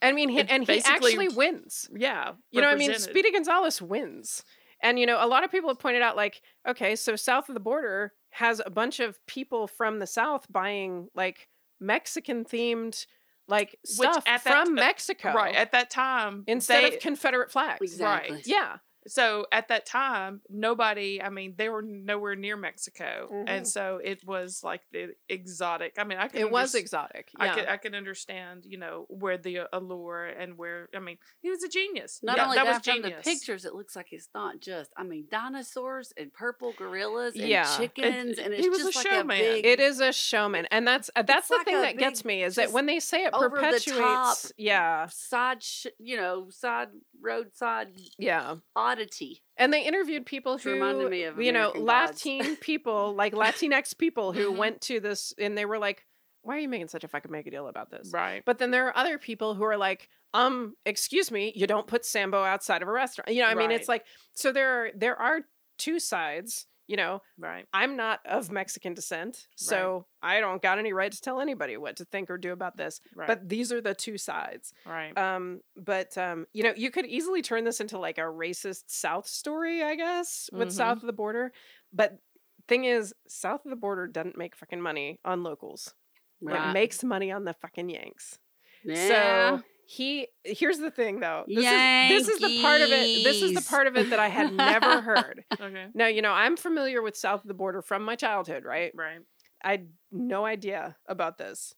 I mean, he, and he actually wins. Yeah. You know, I mean, Speedy Gonzales wins. And, you know, a lot of people have pointed out, like, okay, so south of the border has a bunch of people from the south buying, like, Mexican themed, like, stuff from Mexico. Right. At that time. Instead they, of Confederate flags. Exactly. Right. Yeah. So at that time, nobody, I mean, they were nowhere near Mexico. Mm-hmm. And so it was like the exotic. I mean, I could It was exotic. Yeah. I could I could understand, you know, where the allure and where I mean, he was a genius. Not yeah, only that, that was from genius. the pictures, it looks like it's not just I mean, dinosaurs and purple gorillas and yeah. chickens and, and it's just like showman. a big It is a showman. And that's uh, that's the like thing that gets me is that when they say it perpetuates yeah. side sh- you know, side roadside yeah oddity. And they interviewed people who, you know, Latin *laughs* people, like Latinx people who mm-hmm. went to this and they were like, why are you making such a fucking mega deal about this? Right. But then there are other people who are like, um, excuse me, you don't put Sambo outside of a restaurant. You know, I right. mean, it's like, so there are, there are two sides you know right i'm not of mexican descent so right. i don't got any right to tell anybody what to think or do about this right. but these are the two sides right um but um you know you could easily turn this into like a racist south story i guess with mm-hmm. south of the border but thing is south of the border doesn't make fucking money on locals right. it makes money on the fucking yanks yeah. so he here's the thing though. This is this is the part of it this is the part of it that i had never heard. *laughs* Okay. Now you know i'm familiar with south of the border from my childhood right? Right. I had no idea about this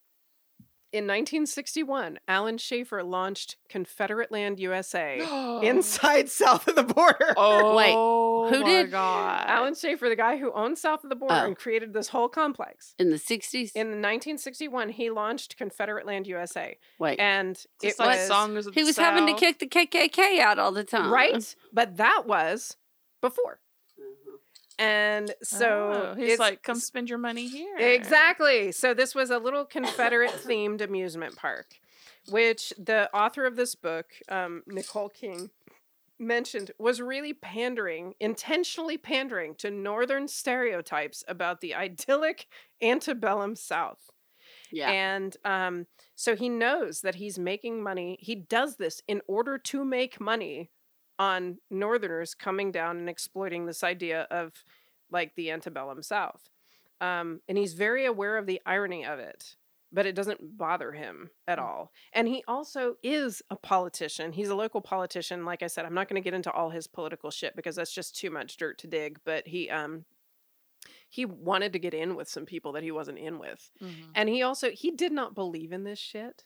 in 1961, Alan Schafer launched Confederate Land USA *gasps* inside south of the border. Oh, wait, who did? God. Alan Schafer, the guy who owned south of the border oh. and created this whole complex in the 60s. In 1961, he launched Confederate Land USA. Wait, and it like was songs he was South. having to kick the KKK out all the time, right? But that was before. And so oh, he's like, come spend your money here. Exactly. So this was a little Confederate themed amusement park, which the author of this book, um, Nicole King, mentioned was really pandering, intentionally pandering to Northern stereotypes about the idyllic antebellum South. Yeah. And um, so he knows that he's making money. He does this in order to make money on Northerners coming down and exploiting this idea of like the antebellum South. Um, and he's very aware of the irony of it, but it doesn't bother him at mm. all. And he also is a politician. He's a local politician. Like I said, I'm not going to get into all his political shit because that's just too much dirt to dig. But he um he wanted to get in with some people that he wasn't in with, mm-hmm. and he also he did not believe in this shit.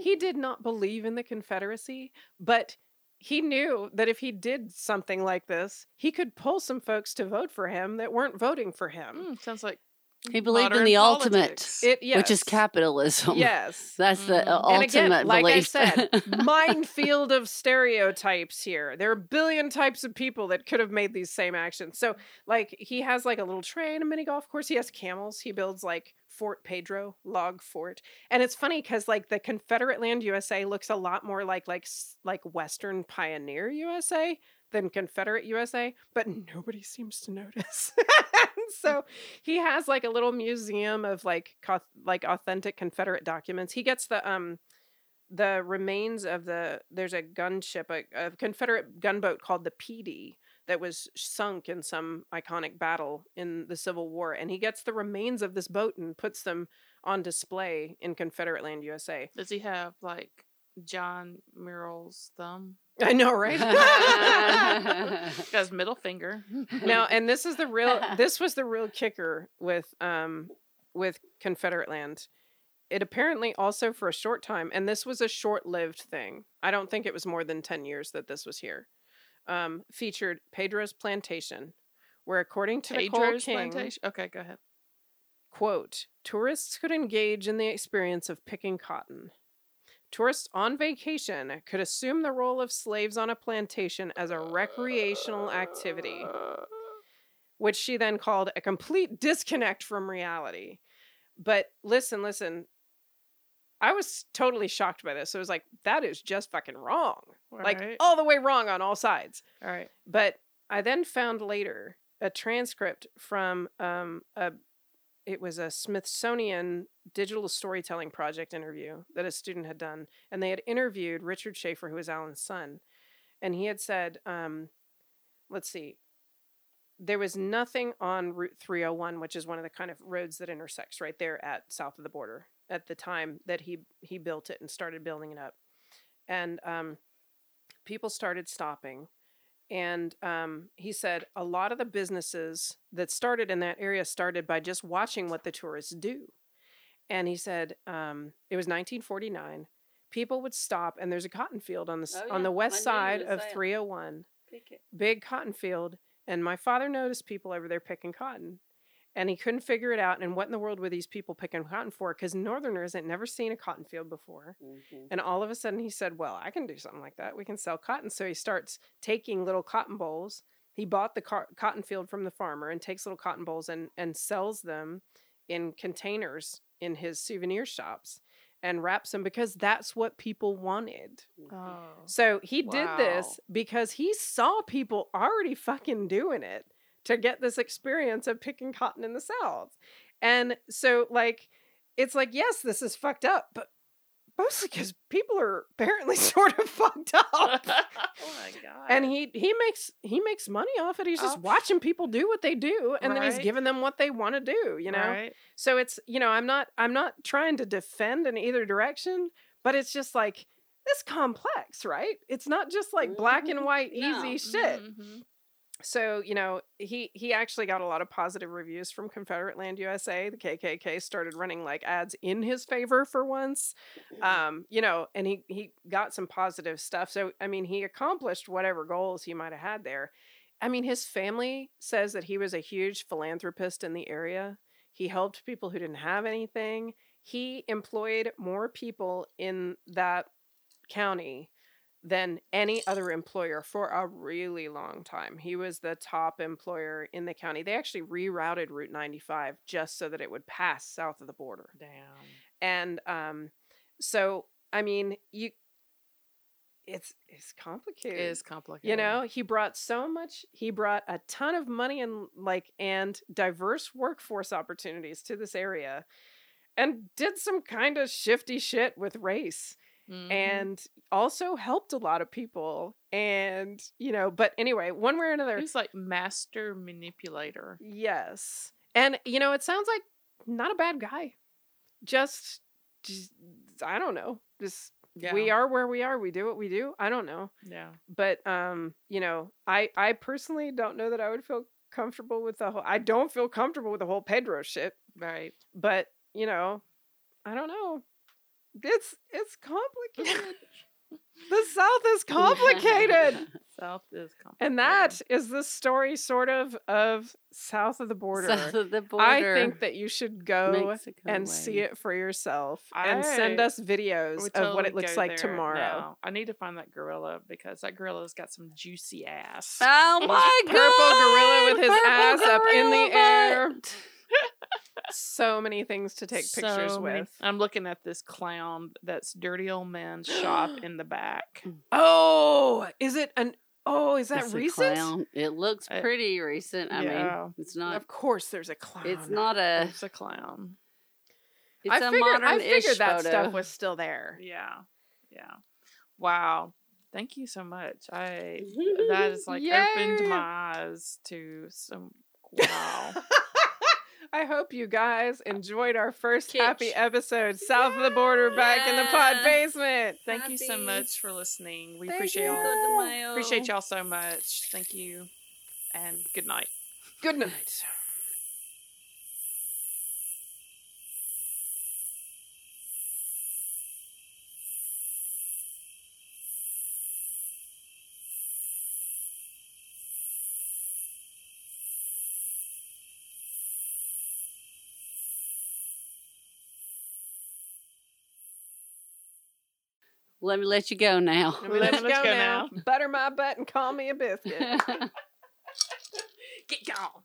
He did not believe in the Confederacy, but he knew that if he did something like this, he could pull some folks to vote for him that weren't voting for him. Mm, sounds like he believed in the politics. ultimate, it, yes. which is capitalism. *laughs* Yes, that's the mm. ultimate and again, like I said, *laughs* minefield of stereotypes here. There are a billion types of people that could have made these same actions. So, like, he has like a little train, a mini golf course. He has camels. He builds like Fort Pedro log fort. And it's funny because like the Confederate land USA looks a lot more like like like Western pioneer USA than Confederate USA, but nobody seems to notice. *laughs* so he has like a little museum of like co- like authentic Confederate documents. He gets the um the remains of the there's a gunship a, a Confederate gunboat called the Pee Dee that was sunk in some iconic battle in the Civil War. And he gets the remains of this boat and puts them on display in Confederate land USA. Does he have like John Murrell's thumb? *laughs* I know, right? *laughs* Got middle finger. now, and this is the real. *laughs* This was the real kicker with um with Confederate land. It apparently also for a short time, and this was a short-lived thing. I don't think it was more than ten years that this was here um, featured Pedro's Plantation, where according to Pedro's Nicole King, Plantation. Okay, go ahead. Quote: Tourists could engage in the experience of picking cotton. Tourists on vacation could assume the role of slaves on a plantation as a recreational activity, which she then called a complete disconnect from reality. But listen, listen. I was totally shocked by this. So I was like, that is just fucking wrong. Right. Like all the way wrong on all sides. All right. But I then found later a transcript from um, a it was a Smithsonian digital storytelling project interview that a student had done, and they had interviewed Richard Schafer, who was Alan's son, and he had said, um, "Let's see, there was nothing on Route 301, which is one of the kind of roads that intersects right there at south of the border at the time that he he built it and started building it up, and um, people started stopping." And um, he said a lot of the businesses that started in that area started by just watching what the tourists do. And he said um, it was 1949. People would stop, and there's a cotton field on the oh, yeah. on the west side of 301. Big cotton field, and my father noticed people over there picking cotton and he couldn't figure it out. And what in the world were these people picking cotton for? Because Northerners had never seen a cotton field before. Mm-hmm. And all of a sudden he said, Well, I can do something like that. We can sell cotton. So he starts taking little cotton bowls. He bought the car- cotton field from the farmer and takes little cotton bowls and, and sells them in containers in his souvenir shops and wraps them because that's what people wanted. Mm-hmm. Oh, so he wow. did this because he saw people already fucking doing it to get this experience of picking cotton in the South. And so, like, it's like, yes, this is fucked up, but mostly because people are *laughs* apparently sort of fucked up. *laughs* oh my god! And he he makes he makes money off it. He's just oh. watching people do what they do, and right. then he's giving them what they want to do. You know. Right. So it's you know I'm not I'm not trying to defend in either direction, but it's just like it's complex, right? It's not just like black and mm-hmm. white easy no. shit. Mm-hmm so you know he he actually got a lot of positive reviews from confederate land usa the kkk started running like ads in his favor for once mm-hmm. um you know and he he got some positive stuff. So i mean he accomplished whatever goals he might have had there. I mean his family says that he was a huge philanthropist in the area. He helped people who didn't have anything. He employed more people in that county than any other employer for a really long time. He was the top employer in the county. They actually rerouted Route 95 just so that it would pass south of the border. Damn. And um, so, I mean, you it's it's complicated. It is complicated. You know, he brought so much. He brought a ton of money and like and diverse workforce opportunities to this area, and did some kind of shifty shit with race mm-hmm. and also helped a lot of people. And, you know, but anyway, one way or another. He's like master manipulator. Yes. And, you know, it sounds like not a bad guy. Just, just I don't know. Just yeah. we are where we are we do what we do i don't know yeah but um you know i i personally don't know that i would feel comfortable with the whole i don't feel comfortable with the whole pedro shit right but you know i don't know it's it's complicated. *laughs* the South is complicated. *laughs* South is complicated. And that is the story sort of of south of the border. South of the border. I think that you should go Mexico and way. see it for yourself I, and send us videos totally of what it looks like tomorrow. Now. I need to find that gorilla because that gorilla's got some juicy ass. Oh my god. Purple gorilla with his purple ass up in the air so many things to take so pictures many. with. I'm looking at this clown that's dirty old man's shop *gasps* in the back. Mm. Oh, is it an Oh, is that it's recent? Clown. It looks pretty recent. I yeah. mean, it's not. Of course, there's a clown. It's not a. It's a clown. It's I a figured, modern I figured that photo. stuff was still there. Yeah, yeah. Wow. Thank you so much. I that is like Yay! opened *laughs* my eyes to some wow. *laughs* I hope you guys enjoyed our first Kitsch. happy episode south of the border back in the pod basement. Thank happy. you so much for listening. We Thank appreciate y'all. Appreciate y'all so much. Thank you. And good night. Good night. Let me let you go now. Let me let, you go, go now. now. Butter my butt and call me a biscuit. *laughs* Get gone.